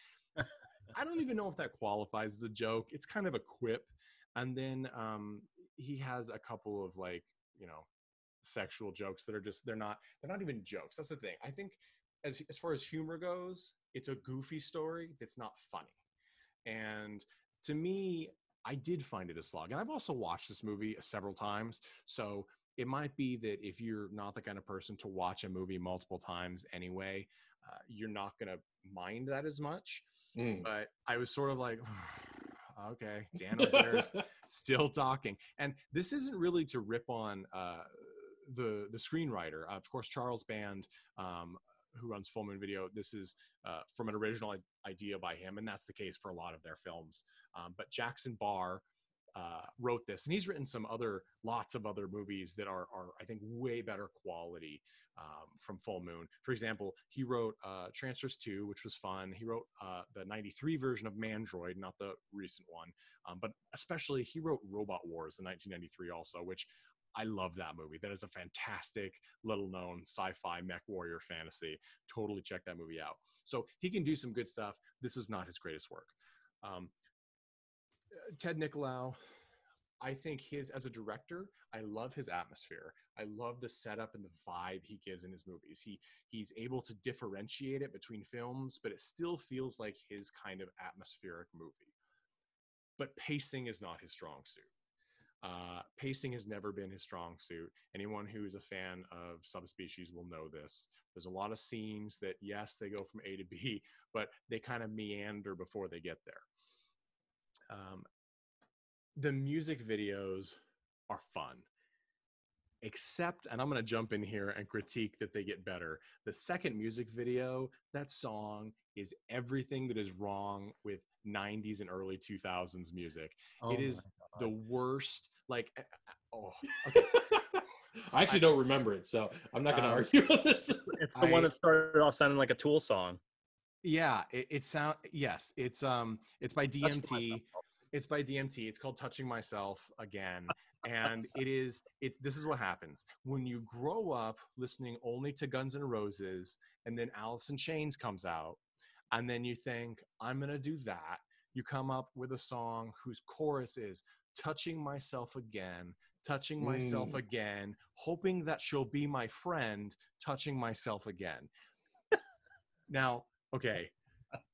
I don't even know if that qualifies as a joke. It's kind of a quip and then um he has a couple of like, you know, sexual jokes that are just they're not they're not even jokes that's the thing. I think as as far as humor goes it's a goofy story that's not funny. And to me i did find it a slog and i've also watched this movie several times so it might be that if you're not the kind of person to watch a movie multiple times anyway uh, you're not going to mind that as much. Mm. but i was sort of like okay dan O'Dare's still talking. And this isn't really to rip on uh, the the screenwriter of course charles band um, who runs full moon video this is uh, from an original idea by him and that's the case for a lot of their films. Um, but jackson barr uh, wrote this and he's written some other lots of other movies that are, are i think way better quality um, from full moon. For example he wrote uh, trancers 2 which was fun. He wrote uh, the 93 version of mandroid not the recent one. Um, but especially he wrote robot wars in 1993 also which I love that movie. That is a fantastic, little known sci fi mech warrior fantasy. Totally check that movie out. So he can do some good stuff. This is not his greatest work. Um, Ted Nicolaou, I think his, as a director, I love his atmosphere. I love the setup and the vibe he gives in his movies. He he's able to differentiate it between films, but it still feels like his kind of atmospheric movie. But pacing is not his strong suit. Uh, pacing has never been his strong suit. Anyone who is a fan of subspecies will know this. There's a lot of scenes that, yes, they go from A to B, but they kind of meander before they get there. Um, the music videos are fun, except, and I'm going to jump in here and critique that they get better. The second music video, that song is everything that is wrong with 90s and early 2000s music. Oh it is the worst. Like, uh, uh, oh, okay. I actually don't remember it, so I'm not going to Um, argue on this. It's the one that started off sounding like a Tool song. Yeah, it, it sound yes, it's um it's by DMT. It's by DMT. It's called Touching Myself again. and it is it's this is what happens when you grow up listening only to Guns N' Roses and then Alice in Chains comes out and then you think I'm going to do that you come up with a song whose chorus is touching myself again touching myself Mm. again hoping that she'll be my friend touching myself again now okay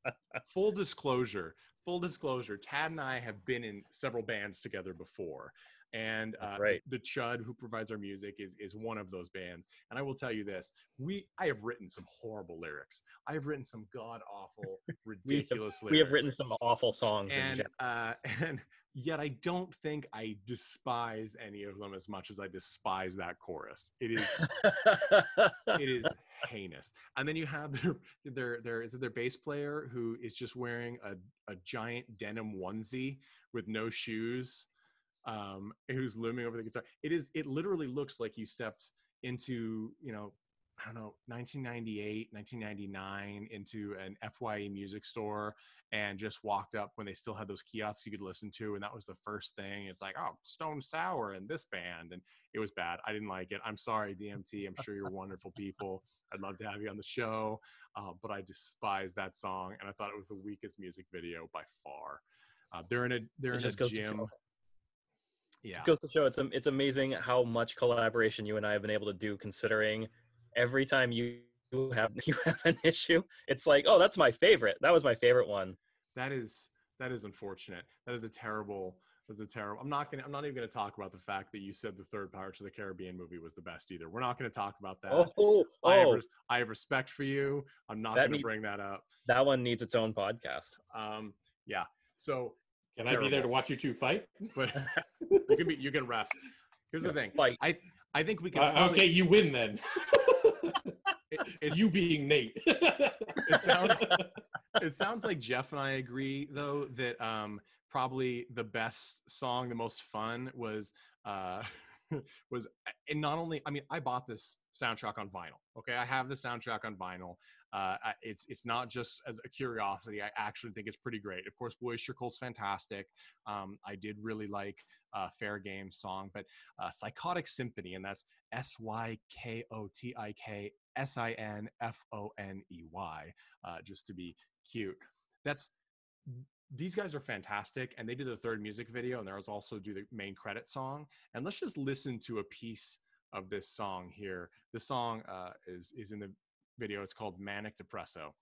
full disclosure full disclosure tad and i have been in several bands together before and uh, right. the, the chud who provides our music is is one of those bands and i will tell you this we i have written some horrible lyrics i have written some god awful We have, ridiculous we have written some awful songs. and uh, and yet I don't think I despise any of them as much as I despise that chorus. It is it is heinous. And then you have their their their is it their bass player who is just wearing a a giant denim onesie with no shoes, um, who's looming over the guitar. It is it literally looks like you stepped into you know. I don't know, 1998, 1999 into an FYE music store and just walked up when they still had those kiosks you could listen to. And that was the first thing. It's like, oh, Stone Sour and this band. And it was bad. I didn't like it. I'm sorry, DMT. I'm sure you're wonderful people. I'd love to have you on the show. Uh, but I despise that song. And I thought it was the weakest music video by far. Uh, they're in a they're It in a gym. Yeah. It goes to show it's it's amazing how much collaboration you and I have been able to do. Considering every time you have you have an issue, it's like, oh, that's my favorite. That was my favorite one. that is that is unfortunate. That is a terrible. That's a terrible. I'm not gonna. I'm not even gonna talk about the fact that you said the third Pirates of the Caribbean movie was the best either. We're not gonna talk about that. Oh, I, have oh, res- I have respect for you. I'm not That gonna needs- bring that up. that one needs its own podcast. Um, yeah. So, Can I be there to watch you two fight? but you can be. You can ref. Here's the thing. Like, I I think we can. Uh, probably- okay, you win then. It, you being Nate. it sounds it sounds like Jeff and I agree though that um probably the best song, the most fun was uh was and not only I mean I bought this soundtrack on vinyl. Okay, I have the soundtrack on vinyl. Uh, it's it's not just as a curiosity. I actually think it's pretty great. Of course, Blue Oyster Cult's fantastic. Um, I did really like uh, Fair Game song, but uh, Sykotik Sinfoney, and that's S Y K O T I K S I N F O N E Y, uh, just to be cute. That's these guys are fantastic, and they do the third music video, and there's also do the main credit song. And let's just listen to a piece of this song here. The song uh, is is in the video. It's called Manic Depresso.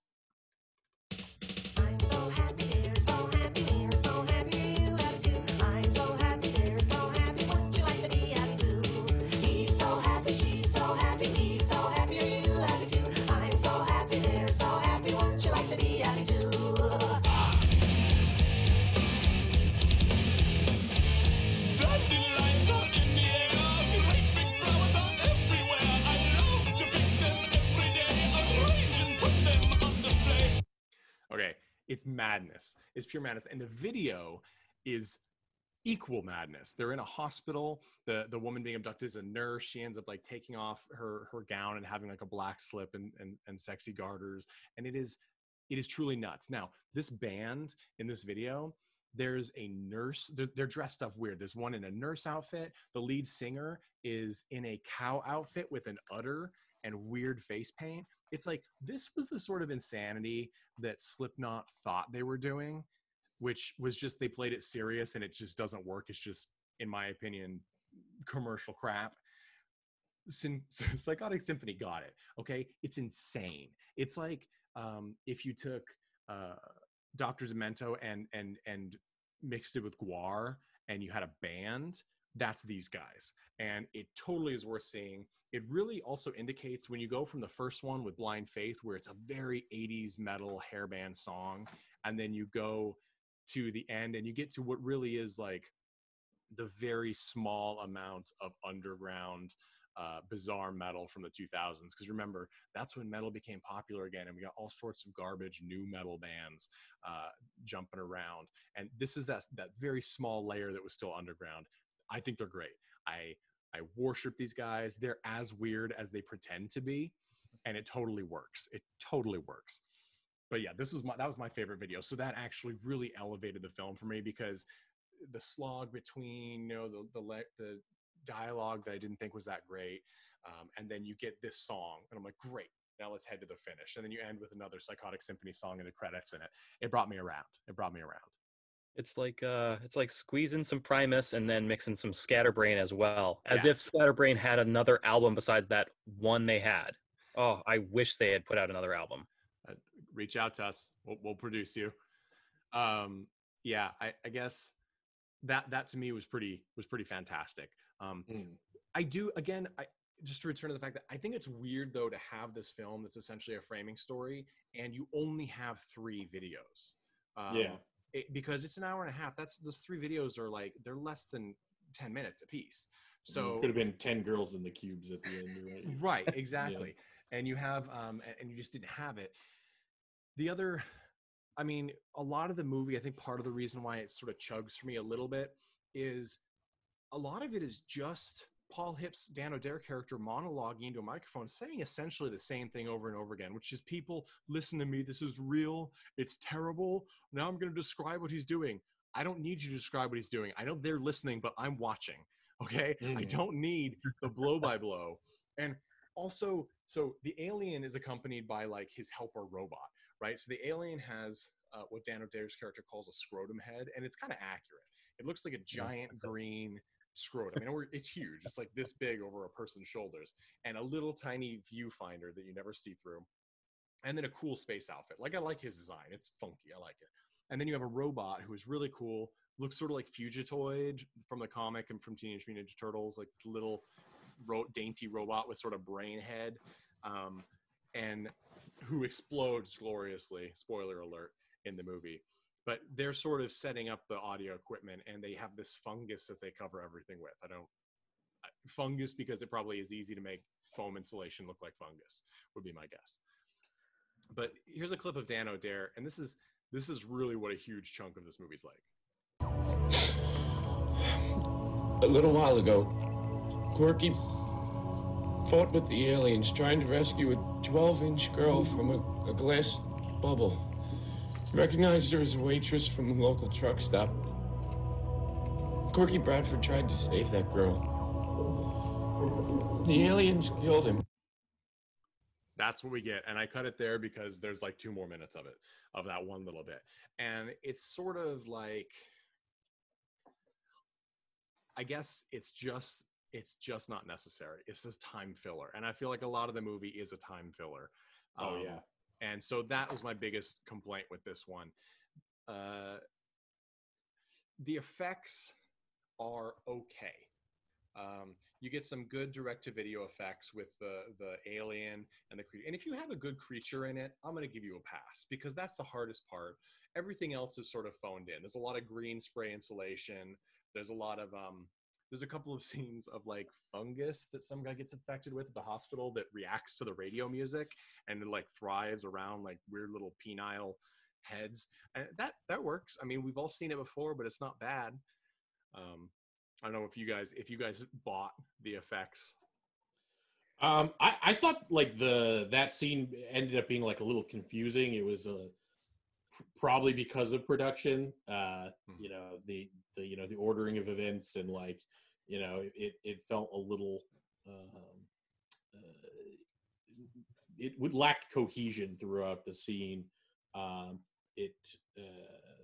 Madness. It's pure madness, and the video is equal madness. They're in a hospital. the The woman being abducted is a nurse. She ends up like taking off her her gown and having like a black slip and and, and sexy garters, and it is it is truly nuts. Now, this band in this video. There's a nurse. They're, they're dressed up weird. There's one in a nurse outfit. The lead singer is in a cow outfit with an udder and weird face paint. It's like this was the sort of insanity that Slipknot thought they were doing, which was just they played it serious and it just doesn't work. It's just, in my opinion, commercial crap. Syn- Sykotik Sinfoney got it. Okay, it's insane. It's like um, if you took uh, Doctor Demento and and and mixed it with Gwar, and you had a band. That's these guys, and it totally is worth seeing. It really also indicates when you go from the first one with Blind Faith, where it's a very 80s metal hairband song, and then you go to the end and you get to what really is like the very small amount of underground uh, bizarre metal from the 2000s because remember that's when metal became popular again and we got all sorts of garbage new metal bands uh, jumping around and this is that that very small layer that was still underground i think they're great. I i worship these guys. They're as weird as they pretend to be and it totally works. It totally works. But yeah this was my that was my favorite video. So that actually really elevated the film for me because the slog between you know the the the dialogue that I didn't think was that great, um, and then you get this song, and I'm like, great. Now let's head to the finish, and then you end with another Sykotik Sinfoney song in the credits, and it. It brought me around. It brought me around. It's like uh, it's like squeezing some Primus and then mixing some Scatterbrain as well, as Yeah. if Scatterbrain had another album besides that one they had. Oh, I wish they had put out another album. uh, reach out to us. We'll, we'll produce you. Um, yeah, I, I guess that that to me was pretty was pretty fantastic. Um, Mm. I do again. I just to return to the fact that I think it's weird though to have this film that's essentially a framing story, and you only have three videos. Um, Yeah. It- because it's an hour and a half. That's those three videos are like they're less than ten minutes a piece. So it could have been ten girls in the cubes at the end, right? right exactly and you have um and you just didn't have it the other i mean a lot of the movie i think part of the reason why it sort of chugs for me a little bit is a lot of it is just paul hipp's dan o'dare character monologuing into a microphone saying essentially the same thing over and over again which is people listen to me. This is real. It's terrible. Now i'm going to describe what he's doing. I don't need you to describe what he's doing. I know they're listening but i'm watching okay? I Mm. don't need the blow by blow. And also so the alien is accompanied by like his helper robot right? So the alien has uh, what dan o'dare's character calls a scrotum head and it's kind of accurate. It looks like a giant green scrotum i mean it's huge it's like this big over a person's shoulders and a little tiny viewfinder that you never see through and then a cool space outfit like i like his design it's funky i like it and then you have a robot who is really cool looks sort of like fugitoid from the comic and from teenage mutant ninja turtles like this little ro- dainty robot with sort of brain head um, and who explodes gloriously spoiler alert in the movie but they're sort of setting up the audio equipment and they have this fungus that they cover everything with. I don't fungus because it probably is easy to make foam insulation look like fungus would be my guess. But here's a clip of dan o'dare and this is this is really what a huge chunk of this movie's like. A little while ago, Corky fought with the aliens trying to rescue a 12 inch girl from a, a glass bubble. He recognized her as a waitress from a local truck stop. Corky Bradford tried to save that girl. The aliens killed him. that's what we get and i cut it there because there's like two more minutes of it of that one little bit and it's sort of like i guess it's just it's just not necessary it's just time filler and i feel like a lot of the movie is a time filler Oh, Um, yeah. And so that was my biggest complaint with this one uh the effects are okay um, you get some good direct-to-video effects with the the alien and the creature. And if you have a good creature in it, I'm going to give you a pass because that's the hardest part. Everything else is sort of phoned in. There's a lot of green spray insulation. There's a lot of um. There's a couple of scenes of like fungus that some guy gets infected with at the hospital that reacts to the radio music and it like thrives around like weird little penile heads. And that that works. I mean, we've all seen it before, but it's not bad. Um, I don't know if you guys if you guys bought the effects. Um, I, I thought like the that scene ended up being like a little confusing. It was uh, probably because of production. Uh, Hmm. you know the the you know the ordering of events and like you know it it felt a little um, uh, it would lacked cohesion throughout the scene. Um, it uh,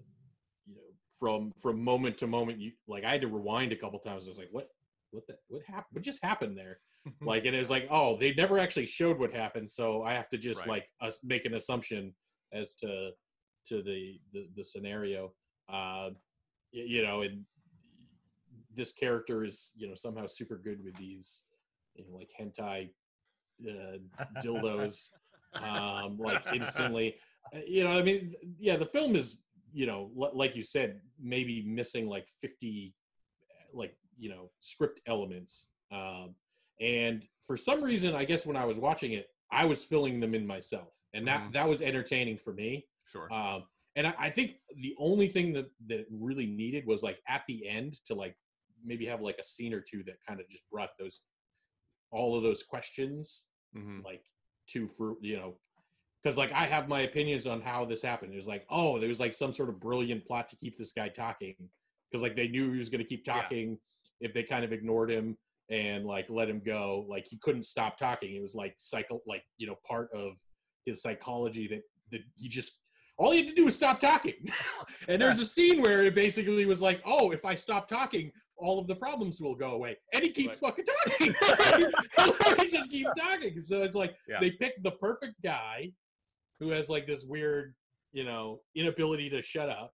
you know from from moment to moment you like I had to rewind a couple times. I was like, what what the what happened? What just happened there? like and it was like oh they never actually showed what happened so i have to just Right. like us make an assumption as to to the the, the scenario uh you know and this character is you know somehow super good with these you know like hentai uh, dildos um like instantly Uh, you know i mean yeah the film is you know li- like you said maybe missing like 50 like you know script elements um and for some reason i guess when i was watching it i was filling them in myself and that Mhm. that was entertaining for me Sure. um and I, I think the only thing that that it really needed was like at the end to like maybe have like a scene or two that kind of just brought those all of those questions Mhm. like to for you know because like i have my opinions on how this happened. It was like oh there was like some sort of brilliant plot to keep this guy talking because like they knew he was going to keep talking if they kind of ignored him and like let him go. Like he couldn't stop talking. It was like cycle like you know part of his psychology that that he just all he had to do was stop talking. And there's a scene where it basically was like oh if i stop talking all of the problems will go away. And he keeps fucking talking. He just keeps talking. So it's like Yeah. they picked the perfect guy who has like this weird you know inability to shut up.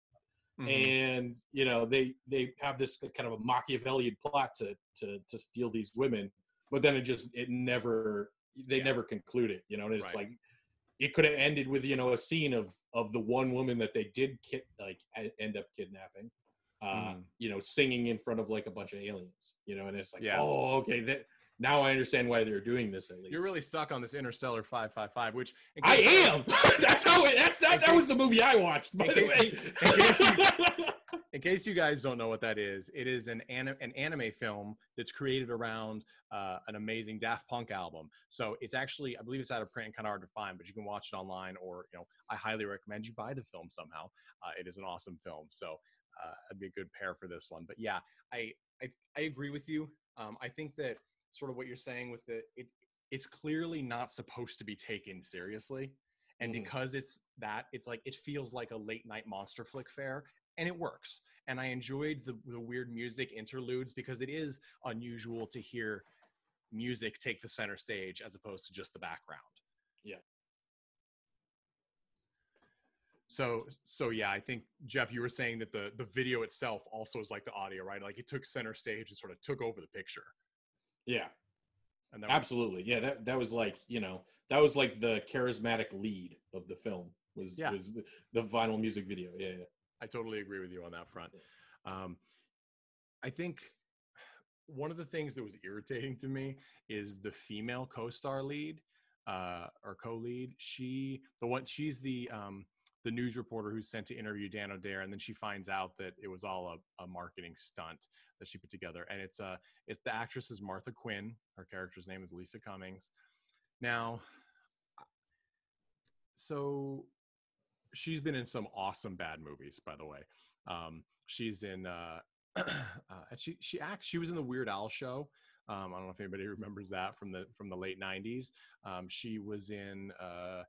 Mhm. and you know they they have this kind of a machiavellian plot to to to steal these women but then it just it never they never conclude it you know and it's Right. like it could have ended with you know a scene of of the one woman that they did kid like end up kidnapping uh Mhm. you know singing in front of like a bunch of aliens you know and it's like Yeah. oh okay that now i understand why they're doing this at least You're really stuck on this Interstella 555, which in i am that's how it that's that that was the movie i watched by the way you- in case you- In case you guys don't know what that is, it is an anim- an anime film that's created around uh, an amazing Daft Punk album. So it's actually, I believe it's out of print and kind of hard to find, but you can watch it online, or you know, I highly recommend you buy the film somehow. Uh, it is an awesome film, so uh, it'd be a good pair for this one. But yeah, I I, I agree with you. Um, I think that sort of what you're saying with the it, it's clearly not supposed to be taken seriously and Mhm. because it's that it's like it feels like a late night monster flick fair and it works and i enjoyed the, the weird music interludes because it is unusual to hear music take the center stage as opposed to just the background Yeah. so so yeah i think jeff you were saying that the the video itself also is like the audio right like it took center stage and sort of took over the picture yeah and that was- Absolutely. Yeah, that that was like, you know, that was like the charismatic lead of the film was Yeah. was the, the vinyl music video. Yeah, yeah. I totally agree with you on that front. Um, I think one of the things that was irritating to me is the female co-star lead uh, or co-lead. She, the one, she's the um, the news reporter who's sent to interview Dan O'Dare, and then she finds out that it was all a, a marketing stunt that she put together. And it's uh, it's the actress is Martha Quinn. Her character's name is Lisa Cummings. Now, so she's been in some awesome bad movies, by the way. Um, she's in uh, uh, she she acts. She was in the Weird Al show. Um, I don't know if anybody remembers that from the from the late '90s. Um, she was in uh,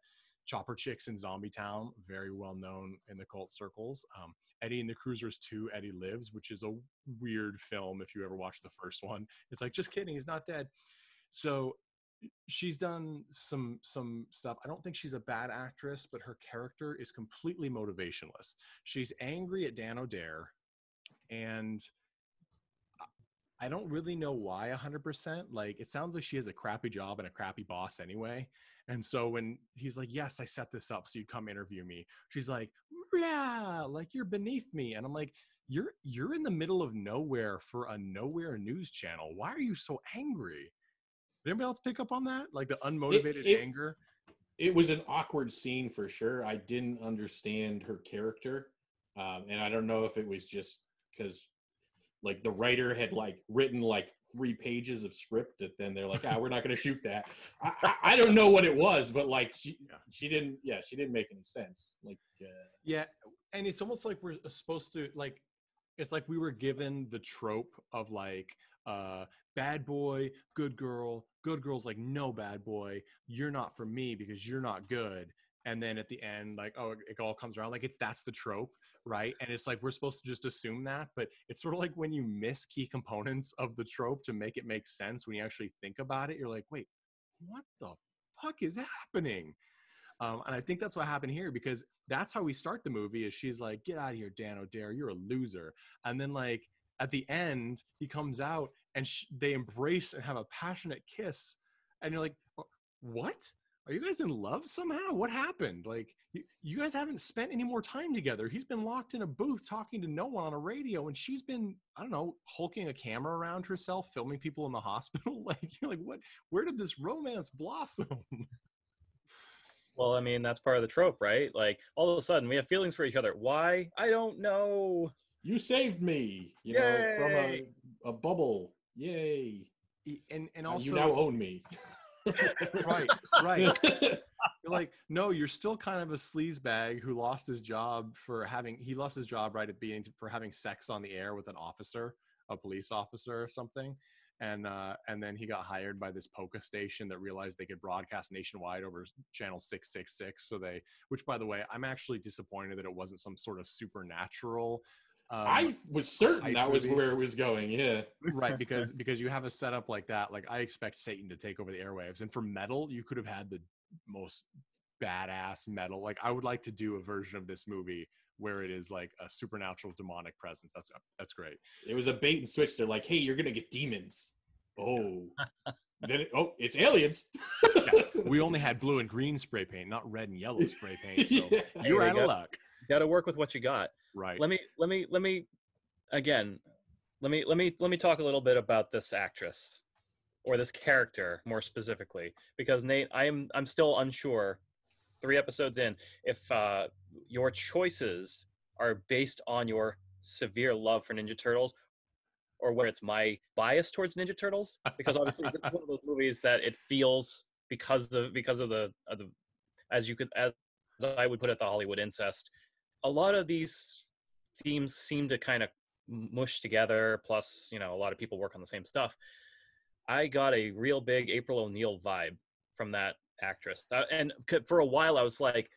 Chopper Chicks in Zombie Town, very well known in the cult circles. Um, Eddie and the Cruisers 2, Eddie Lives, which is a weird film if you ever watched the first one. It's like, just kidding, he's not dead. So she's done some some stuff. I don't think she's a bad actress, but her character is completely motivationless. She's angry at Dan O'Dare, and I- don't really know why 100%. Like, it sounds like she has a crappy job and a crappy boss anyway. And so when he's like, Yes, I set this up so you'd come interview me, she's like, Yeah, like you're beneath me. And I'm like, You're you're in the middle of nowhere for a nowhere news channel. Why are you so angry? Did anybody else pick up on that? Like the unmotivated it- anger? It was an awkward scene for sure. I didn't understand her character, um, and I don't know if it was just because, like, the writer had like written like three pages of script that then they're like, ah, we're not going to shoot that. I, I, I don't know what it was, but like she she didn't yeah she didn't make any sense. Like uh, Yeah, and it's almost like we're supposed to like it's like we were given the trope of like uh bad boy, good girl, good girl's like no bad boy, you're not for me because you're not good. And then at the end, like, oh, it all comes around. Like it's that's the trope, right? And it's like we're supposed to just assume that, but it's sort of like when you miss key components of the trope to make it make sense when you actually think about it, you're like, wait, what the fuck is happening? Um, and I think that's what happened here because that's how we start the movie. Is she's like, "Get out of here, Dan O'Dare, you're a loser," and then like at the end, he comes out and sh- they embrace and have a passionate kiss, and you're like, "Oh, "What? Are you guys in love somehow? What happened? Like, you, you guys haven't spent any more time together. He's been locked in a booth talking to no one on a radio, and she's been, I don't know, hulking a camera around herself, filming people in the hospital. Like, you're like, what? Where did this romance blossom? Well, I mean, that's part of the trope, right? Like all of a sudden we have feelings for each other. Why? I don't know. you saved me, you know, from a, a bubble. Yay! and and also you now own me. right, right. You're like no, you're still kind of a sleazebag who lost his job for having he lost his job right at the beginning for having sex on the air with an officer, a police officer or something. And uh, and then he got hired by this polka station that realized they could broadcast nationwide over channel six six six. So they, which by the way, I'm actually disappointed that it wasn't some sort of supernatural. Um, I was certain that was movie. where it was going. Yeah. right because because you have a setup like that like i expect satan to take over the airwaves and for metal you could have had the most badass metal like i would like to do a version of this movie where it is like a supernatural demonic presence that's uh, that's great It was a bait and switch. They're like, hey, you're gonna get demons. Oh. then it, oh, it's aliens. we only had blue and green spray paint not red and yellow spray paint so Yeah. you're Hey, out of luck got to work with what you got. right Let me let me let me again. Let me let me let me talk a little bit about this actress or this character more specifically because Nate, I am I'm still unsure. Three episodes in, if uh, your choices are based on your severe love for Ninja Turtles, or where it's my bias towards Ninja Turtles, because obviously this is one of those movies that it feels because of because of the of the as you could as I would put it the Hollywood incest. A lot of these themes seem to kind of mush together. Plus, you know, a lot of people work on the same stuff. I got a real big April O'Neil vibe from that actress, Uh, and for a while I was like,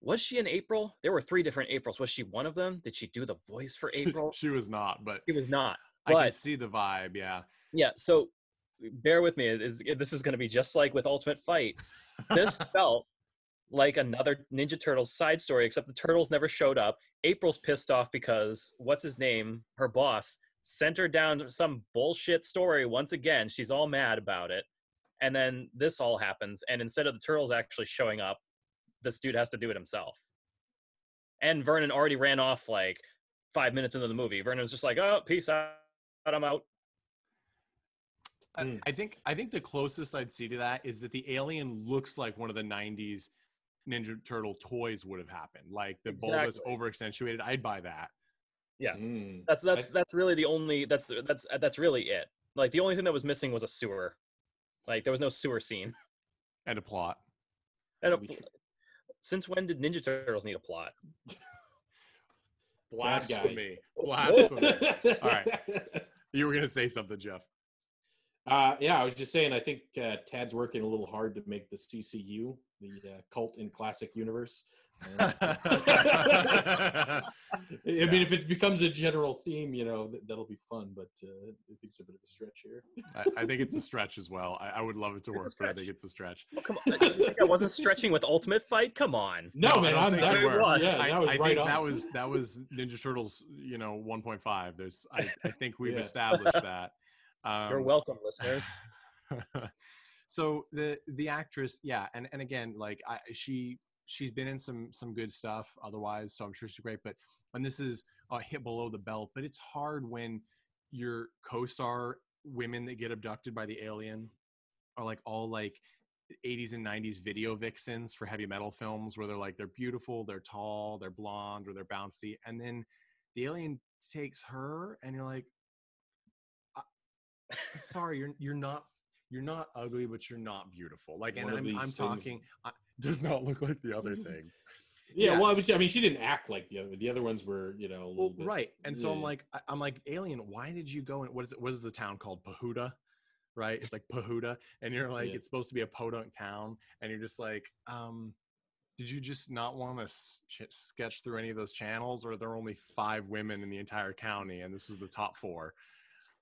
was she in April? There were three different Aprils. Was she one of them? Did she do the voice for April? she was not but She was not. i can see the vibe yeah yeah, so bear with me. It is- this is going to be just like with Ultimate Fight. This felt like another Ninja Turtles side story, except the turtles never showed up. April's pissed off because what's his name, her boss, sent her down some bullshit story once again. She's all mad about it. And then this all happens, and instead of the turtles actually showing up, this dude has to do it himself. And Vernon already ran off like five minutes into the movie. Vernon was just like, "Oh, peace out, I'm out." I, I think I think the closest I'd see to that is that the alien looks like one of the '90s Ninja Turtle toys would have happened, like the bulbous, Exactly. over accentuated. I'd buy that. Yeah, Mm. that's that's that's really the only that's that's that's really it. Like the only thing that was missing was a sewer. Like there was no sewer scene. And a plot. And a, since when did Ninja Turtles need a plot? Bad guy. Blasphemy. Blasphemy. All right. You were gonna say something, Jeff. Uh, yeah, I was just saying. I think uh, Tad's working a little hard to make the CCU the uh, cult in classic universe. And- I mean, if it becomes a general theme, you know, that, that'll be fun. But uh, I think it's a bit of a stretch here. I, I think it's a stretch as well. I, I would love it to It's work, but I think it's a stretch. Come on, you think I wasn't stretching with Ultimate Fight. Come on. No, I man, I'm, think that, you were. was. yeah, I, that was I right think on. that was that was Ninja Turtles, you know, 1.5. There's, I, I think we've Yeah. established that. Um, You're welcome, listeners. so the the actress, yeah, and and again, like I, she she's been in some some good stuff otherwise, so I'm sure she's great. But and this is a hit below the belt, but it's hard when your co-star women that get abducted by the alien are like all like 80s and 90s video vixens for heavy metal films where they're like they're beautiful, they're tall, they're blonde, or they're bouncy, and then the alien takes her, and you're like, I'm sorry, you're you're not you're not ugly, but you're not beautiful. Like, and One of I'm I'm talking I, does not look like the other things. yeah, yeah. well, I mean, she didn't act like the other. The other ones were, you know, a little Well, bit. right. And so I'm like, I'm like, Alien, why did you go and what is it? What is the town called? Pahuda, right? It's like Pahuda, and you're like, Yeah. it's supposed to be a podunk town, and you're just like, um, did you just not want to sketch through any of those channels, or there are only five women in the entire county, and this is the top four?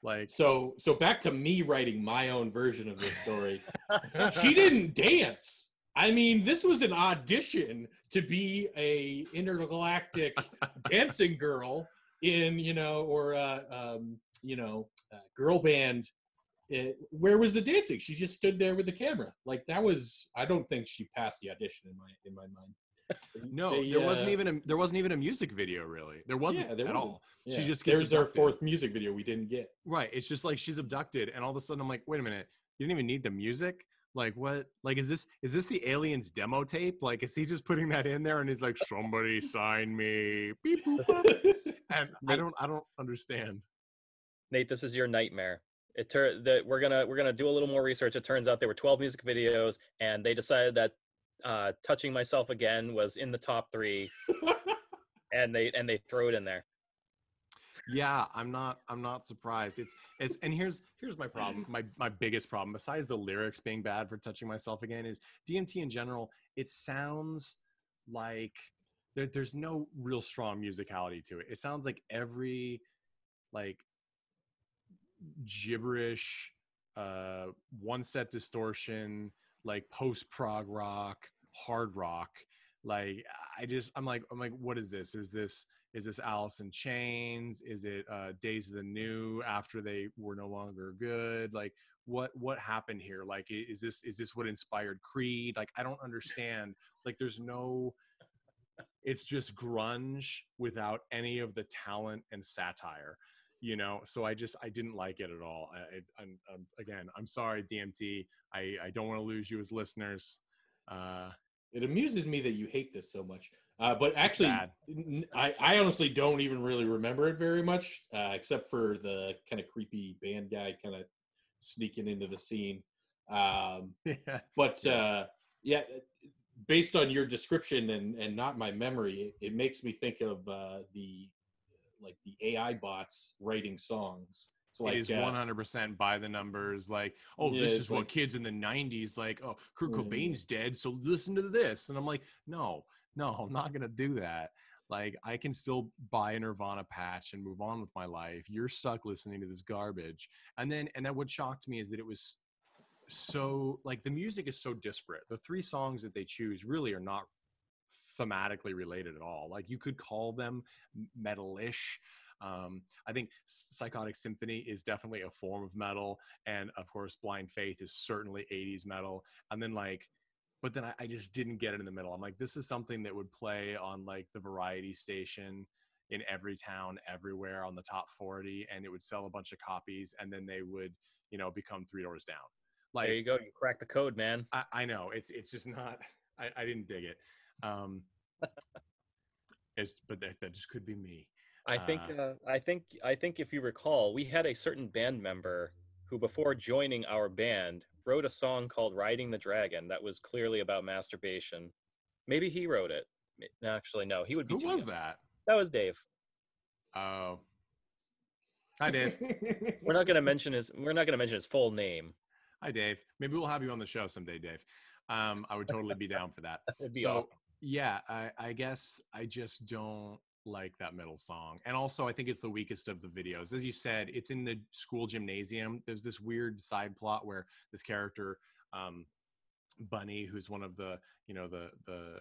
Like, So, so back to me writing my own version of this story. she didn't dance. I mean, this was an audition to be a intergalactic dancing girl in, you know, or uh, um, you know, uh, girl band. Uh, where was the dancing? She just stood there with the camera. Like that was. I don't think she passed the audition in my in my mind. no, They, there wasn't uh, even a there wasn't even a music video really. There wasn't Yeah, there at wasn't. all. She Yeah. just gets there's our fourth music video we didn't get. Right. It's just like she's abducted, and all of a sudden I'm like, wait a minute, you didn't even need the music. Like what? Like is this is this the aliens demo tape? Like is he just putting that in there and he's like, somebody sign me, Beep, and I don't I don't understand. Nate, this is your nightmare. It tur- that we're gonna we're gonna do a little more research. It turns out there were 12 music videos, and they decided that uh, "Touching Myself Again" was in the top three, and they and they throw it in there. Yeah, I'm not I'm not surprised. It's it's and here's here's my problem. My my biggest problem besides the lyrics being bad for touching myself again is DMT in general, it sounds like there, there's no real strong musicality to it. It sounds like every like gibberish uh one set distortion like post prog rock hard rock like i just i'm like i'm like what is this is this is this alice in chains? Is it uh days of the new after they were no longer good? Like what what happened here? Like is this is this what inspired creed? Like i don't understand. Like there's no it's just grunge without any of the talent and satire you know? So i just i didn't like it at all. I, I'm again i'm sorry dmt i i don't want to lose you as listeners. Uh It amuses me that you hate this so much. Uh, but actually, I, I, honestly don't even really remember it very much, uh, except for the kind of creepy band guy kind of sneaking into the scene. Um, yeah but Yes. uh, yeah, based on your description and, and not my memory, it, it makes me think of uh, the like the AI bots writing songs. It's like it is uh, 100% by the numbers like oh Yeah, this is what like- kids in the 90s like oh kurt Yeah. cobain's dead so listen to this and i'm like no no i'm not gonna do that. Like i can still buy a nirvana patch and move on with my life. You're stuck listening to this garbage. And then and then what shocked me is that it was so like the music is so disparate. The three songs that they choose really are not thematically related at all. Like you could call them metal-ish. Um, I think Sykotik Sinfoney is definitely a form of metal, and of course, Blind Faith is certainly 80s metal. And then like, but then I, I just didn't get it in the middle. I'm like, this is something that would play on like the variety station in every town, everywhere on the top 40, and it would sell a bunch of copies, and then they would, you know, become three doors down. Like, there you go. You cracked the code, man. I, I know it's it's just not. I, I didn't dig it. Um, it's but that, that just could be me. I think Uh, uh, I think I think if you recall, we had a certain band member who before joining our band wrote a song called Riding the Dragon that was clearly about masturbation. Maybe he wrote it. Ma- Actually, no, he would be Who too was young. that? That was Dave. Oh, hi Dave. We're not going to mention his we're not going to mention his full name. Hi, Dave. Maybe we'll have you on the show someday, Dave. Um, I would totally be down for that. That'd be so, awesome. yeah, I, I guess I just don't like that middle song. And also, I think it's the weakest of the videos. As you said, it's in the school gymnasium. There's this weird side plot where this character, um, Bunny, who's one of the, you know, the, the,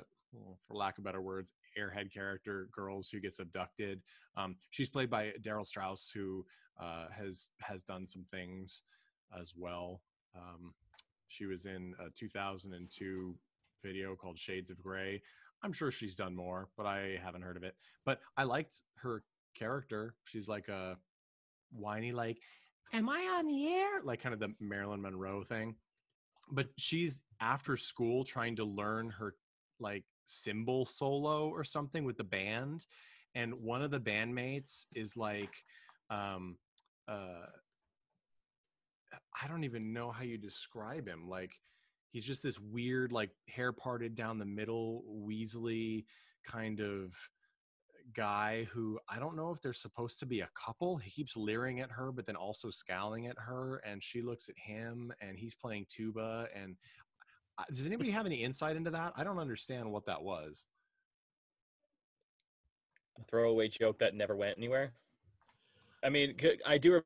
for lack of better words, airhead character girls who gets abducted. Um, she's played by Daryl Strauss, who uh, has has done some things as well. Um, she was in a 2002 video called Shades of Grey. I'm sure she's done more, but I haven't heard of it. But I liked her character. She's like a whiny, like, "Am I on the air?" Like kind of the Marilyn Monroe thing. But she's after school trying to learn her like cymbal solo or something with the band, and one of the bandmates is like, um, uh, I don't even know how you describe him. Like he's just this weird, like hair parted down the middle, Weasley kind of guy who I don't know if they're supposed to be a couple. He keeps leering at her, but then also scowling at her, and she looks at him, and he's playing tuba. And does anybody have any insight into that? I don't understand what that was. A throwaway joke that never went anywhere. I mean, i do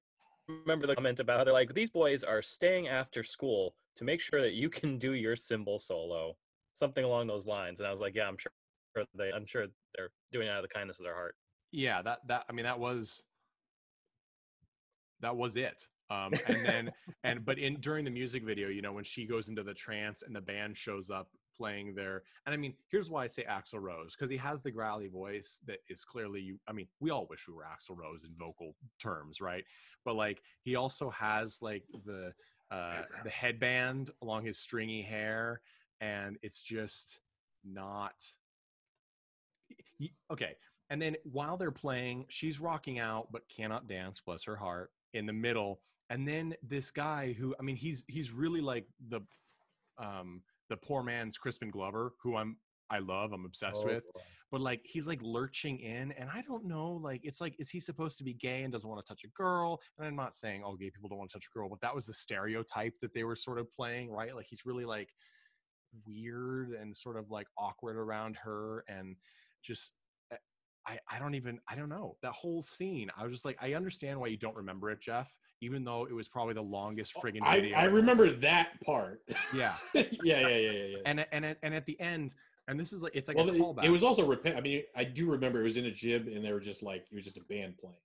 remember the comment about it. Like these boys are staying after school to make sure that you can do your cymbal solo, something along those lines. And I was like, yeah, I'm sure they, I'm sure they're doing it out of the kindness of their heart. yeah that that i mean that was that was it um and then and but in during the music video you know when she goes into the trance and the band shows up playing their and i mean here's why i say Axl Rose because he has the growly voice that is clearly you i mean we all wish we were Axl Rose in vocal terms right but like he also has like the uh the headband along his stringy hair and it's just not okay and then while they're playing she's rocking out but cannot dance bless her heart in the middle and then this guy who i mean he's he's really like the um the poor man's Crispin Glover, who I'm I love, I'm obsessed Oh, with. boy. But like he's like lurching in, and I don't know. Like it's like, is he supposed to be gay and doesn't want to touch a girl? And I'm not saying all gay people don't want to touch a girl, but that was the stereotype that they were sort of playing, right? Like he's really like weird and sort of like awkward around her, and just eh, I I don't even I don't know that whole scene. I was just like, I understand why you don't remember it, Jeff, even though it was probably the longest friggin' I, video. I remember that part. Yeah. yeah, yeah, yeah, yeah, yeah. and and and at the end, and this is like it's like well, a callback. it was also repent. I mean, I do remember it was in a jib, and they were just like it was just a band playing.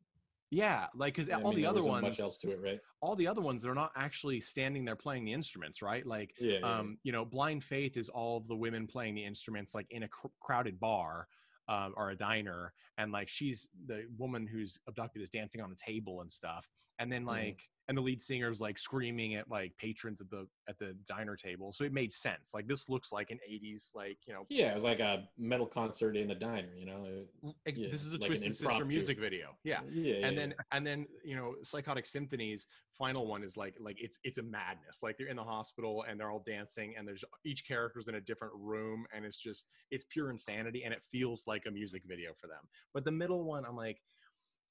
yeah, like because I all mean, the other ones, much else to it, right? all the other ones, they're not actually standing there playing the instruments, right? Like, Yeah, yeah, um, you know, Blind Faith is all of the women playing the instruments, like in a cr- crowded bar. Um, or a diner, and like she's the woman who's abducted is dancing on a table and stuff, and then like, and the lead singer's like screaming at like patrons at the at the diner table, so it made sense. Like this looks like an '80s, like you know, Yeah, it was like a metal concert in a diner. You know, It- yeah, this is a like Twisted Sister music video. Yeah. Yeah, yeah, and then and then you know Sykotik Sinfoney's final one is like like it's it's a madness like they're in the hospital and they're all dancing and there's each character's in a different room and it's just it's pure insanity and it feels like a music video for them but the middle one i'm like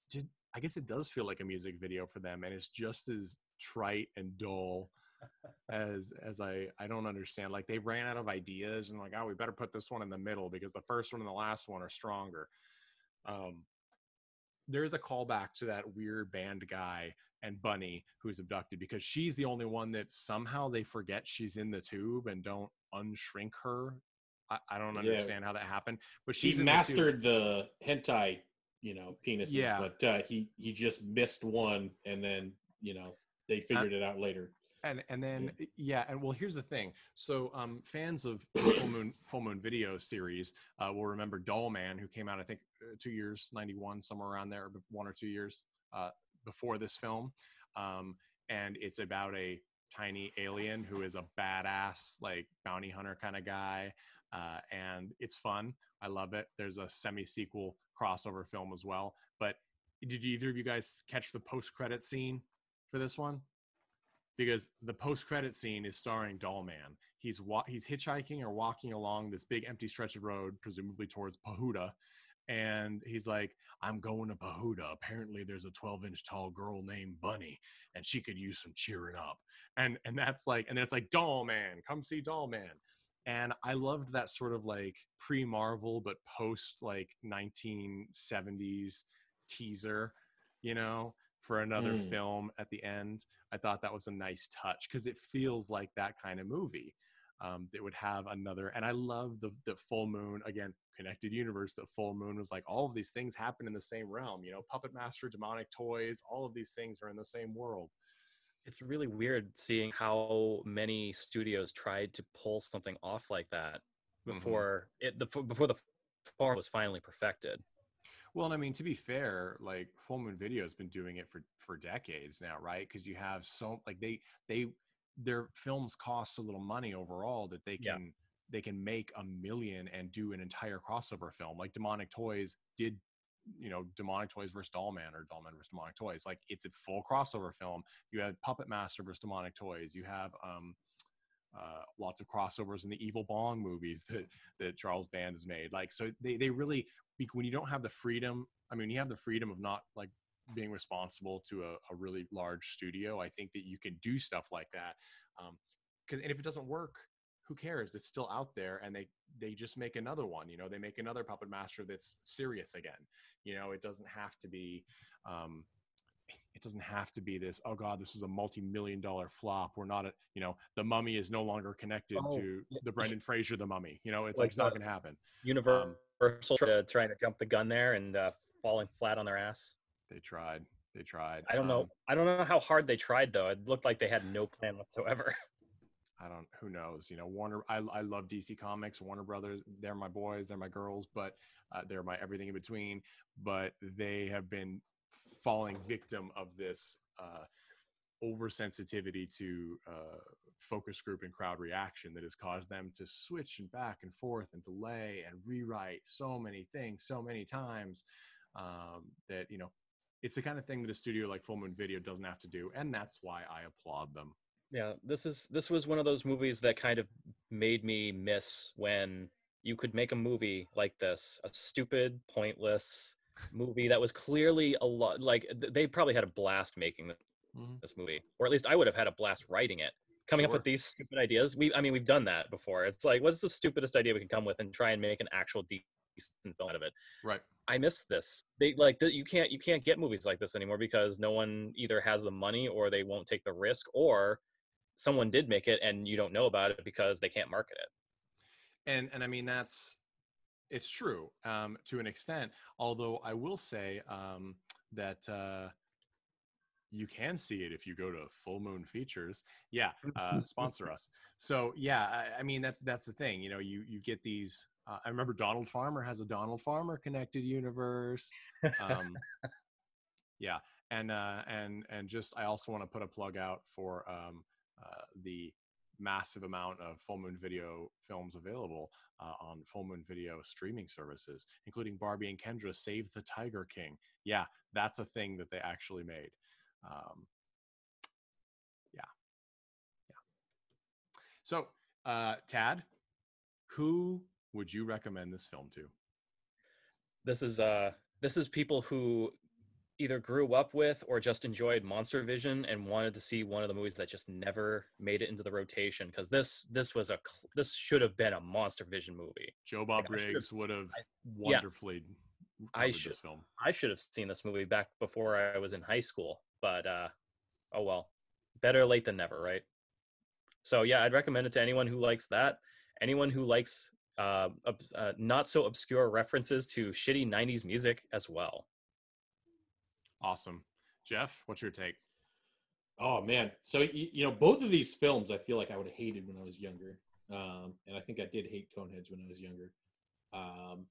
did i guess it does feel like a music video for them and it's just as trite and dull as as i i don't understand like they ran out of ideas and like oh we better put this one in the middle because the first one and the last one are stronger um there's a callback to that weird band guy and Bunny who's abducted because she's the only one that somehow they forget she's in the tube and don't unshrink her. I, I don't Yeah. understand how that happened, but she she's in the mastered the, hentai, you know, penises. Yeah. but uh, he he just missed one, and then you know they figured it out later. and and then yeah. and well here's the thing so um fans of the full moon full moon video series uh will remember Dollman who came out i think uh, two years 91 somewhere around there one or two years uh before this film um and it's about a tiny alien who is a badass like bounty hunter kind of guy uh and it's fun i love it there's a semi sequel crossover film as well but did either of you guys catch the post credit scene for this one because the post credit scene is starring Dollman. He's wa- he's hitchhiking or walking along this big empty stretch of road, presumably towards Pahuda, and he's like, "I'm going to Pahuda. Apparently, there's a 12 inch tall girl named Bunny, and she could use some cheering up." And and that's like, and it's like, Dollman, come see Dollman. And I loved that sort of like pre Marvel but post like 1970s teaser, you know, for another Mm. film at the end. I thought that was a nice touch because it feels like that kind of movie um, that would have another. And I love the the full moon again, connected universe. That full moon was like all of these things happen in the same realm. You know, Puppet Master, demonic toys, all of these things are in the same world. It's really weird seeing how many studios tried to pull something off like that Mhm. before it the before the form was finally perfected. Well, and I mean, to be fair, like Full Moon Video has been doing it for for decades now, right? Because you have so like they they their films cost so little money overall that they Yeah. can they can make a million and do an entire crossover film. Like Demonic Toys did, you know, Demonic Toys versus Dollman or Dollman versus Demonic Toys. Like it's a full crossover film. You have Puppet Master versus Demonic Toys. You have um uh, lots of crossovers in the Evil Bong movies that that Charles Band has made. Like, so they they really when you don't have the freedom. I mean, you have the freedom of not like being responsible to a, a really large studio. I think that you can do stuff like that. Um, cause, and if it doesn't work, who cares? It's still out there, and they they just make another one. You know, they make another Puppet Master that's serious again. You know, it doesn't have to be. Um, it doesn't have to be this oh god this is a multi-million dollar flop we're not a you know the mummy is no longer connected Oh, to the brendan fraser the mummy you know it's Like like, it's not gonna happen Universal uh, trying to jump the gun there and uh, falling flat on their ass. they tried they tried I don't know. Um, I don't know how hard they tried though. It looked like they had no plan whatsoever. I don't. Who knows? You know, Warner. I I love DC Comics. Warner Brothers. They're my boys. They're my girls. But uh, they're my everything in between. But they have been falling victim of this uh, oversensitivity to uh, focus group and crowd reaction that has caused them to switch and back and forth and delay and rewrite so many things so many times um, that you know it's the kind of thing that a studio like Full Moon Video doesn't have to do, and that's why I applaud them. Yeah, this is this was one of those movies that kind of made me miss when you could make a movie like this, a stupid, pointless movie that was clearly a lot like th- they probably had a blast making Mhm. this movie, or at least I would have had a blast writing it. Coming up with these stupid ideas, we I mean we've done that before. It's like what's the stupidest idea we can come with and try and make an actual decent film out of it. Right. I miss this. They like you can't you can't get movies like this anymore because no one either has the money or they won't take the risk or someone did make it and you don't know about it because they can't market it. and and i mean that's it's true um to an extent although i will say um that uh you can see it if you go to full moon features yeah uh sponsor us so yeah I, I mean that's that's the thing you know you you get these uh, i remember donald farmer has a donald farmer connected universe um yeah and uh and and just i also want to put a plug out for um uh, the massive amount of full moon video films available uh, on full moon video streaming services including barbie and kendra save the tiger king. Yeah that's a thing that they actually made. Um, yeah. Yeah. So uh, tad who would you recommend this film to? This is uh this is people who either grew up with or just enjoyed Monster Vision and wanted to see one of the movies that just never made it into the rotation because this this was a this should have been a Monster Vision movie. joe bob Like, briggs would have yeah. wonderfully I should this film I should have seen this movie back before I was in high school, but uh oh well. Better late than never, right? So yeah, I'd recommend it to anyone who likes that, anyone who likes uh, uh not so obscure references to shitty 90s music as well. Awesome jeff what's your take Oh man, so you know both of these films, I feel like I would have hated when I was younger, um, and I think I did hate Coneheads when I was younger, um,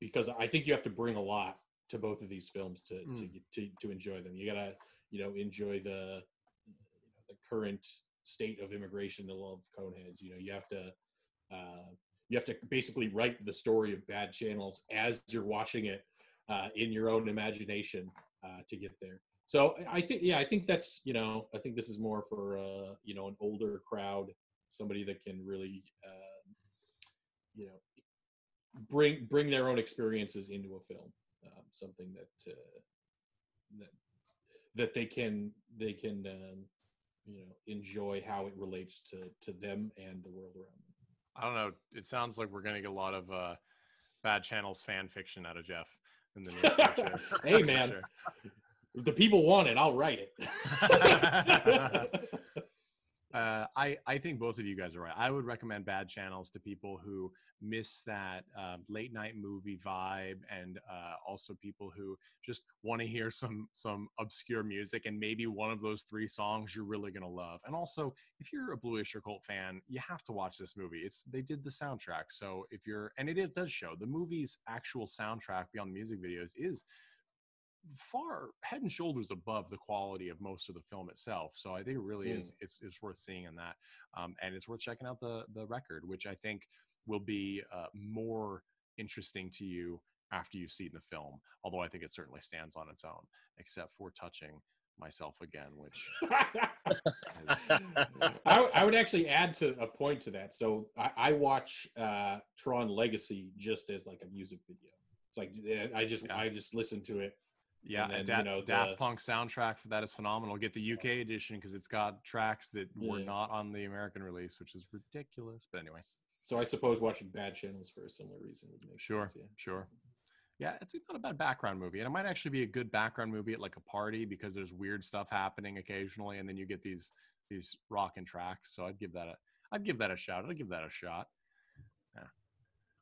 because I think you have to bring a lot to both of these films to to, Mm. get, to to enjoy them. You gotta you know enjoy the you know, the current state of immigration, the love Coneheads. You know you have to uh, you have to basically write the story of Bad Channels as you're watching it uh, in your own imagination uh, to get there. So I- think, yeah, I think that's, you know, I think this is more for, uh, you know, an older crowd, somebody that can really, uh, you know, bring bring their own experiences into a film, um, something that uh, that that they can they can um, you know enjoy how it relates to to them and the world around them. I don't know. It sounds like we're gonna get a lot of uh, bad channels fan fiction out of Jeff in the near future. hey man, sure. if the people want it, I'll write it. uh, I I think both of you guys are right. I would recommend bad channels to people who miss that um, late night movie vibe, and uh, also people who just want to hear some some obscure music, and maybe one of those three songs you're really gonna love. And also, if you're a Blue Oyster Cult fan, you have to watch this movie. It's they did the soundtrack, so if you're and it, it does show the movie's actual soundtrack beyond the music videos is far head and shoulders above the quality of most of the film itself. So I think it really is it's it's worth seeing in that, um, and it's worth checking out the the record, which I think will be uh, more interesting to you after you've seen the film. Although I think it certainly stands on its own, except for touching myself again, which is, I, I would actually add to a point to that. So I, I watch uh, Tron Legacy just as like a music video. It's like eh, I just I just listen to it. Yeah, and then, Da- you know, Daft the- Punk soundtrack for that is phenomenal. Get the UK edition because it's got tracks that were not on the American release, which is ridiculous. But anyway. So I suppose watching Bad Channels for a similar reason would make Sure, sense. Yeah. sure. Yeah, it's not a bad background movie, and it might actually be a good background movie at like a party because there's weird stuff happening occasionally, and then you get these these rocking tracks. So I'd give that a I'd give that a shout. I'd give that a shot. Yeah.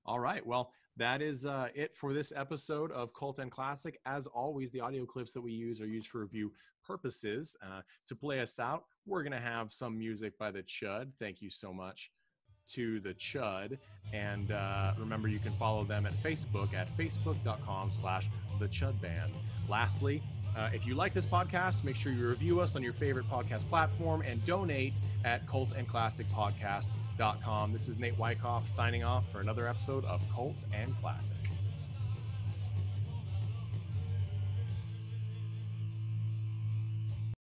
All right. Well, that is uh, it for this episode of Cult and Classic. As always, the audio clips that we use are used for review purposes. Uh, to play us out, we're gonna have some music by the Chud. Thank you so much to the chud and uh, remember you can follow them at facebook at facebook.com slash the chud band lastly uh, if you like this podcast make sure you review us on your favorite podcast platform and donate at cultandclassicpodcast.com this is nate wyckoff signing off for another episode of cult and classic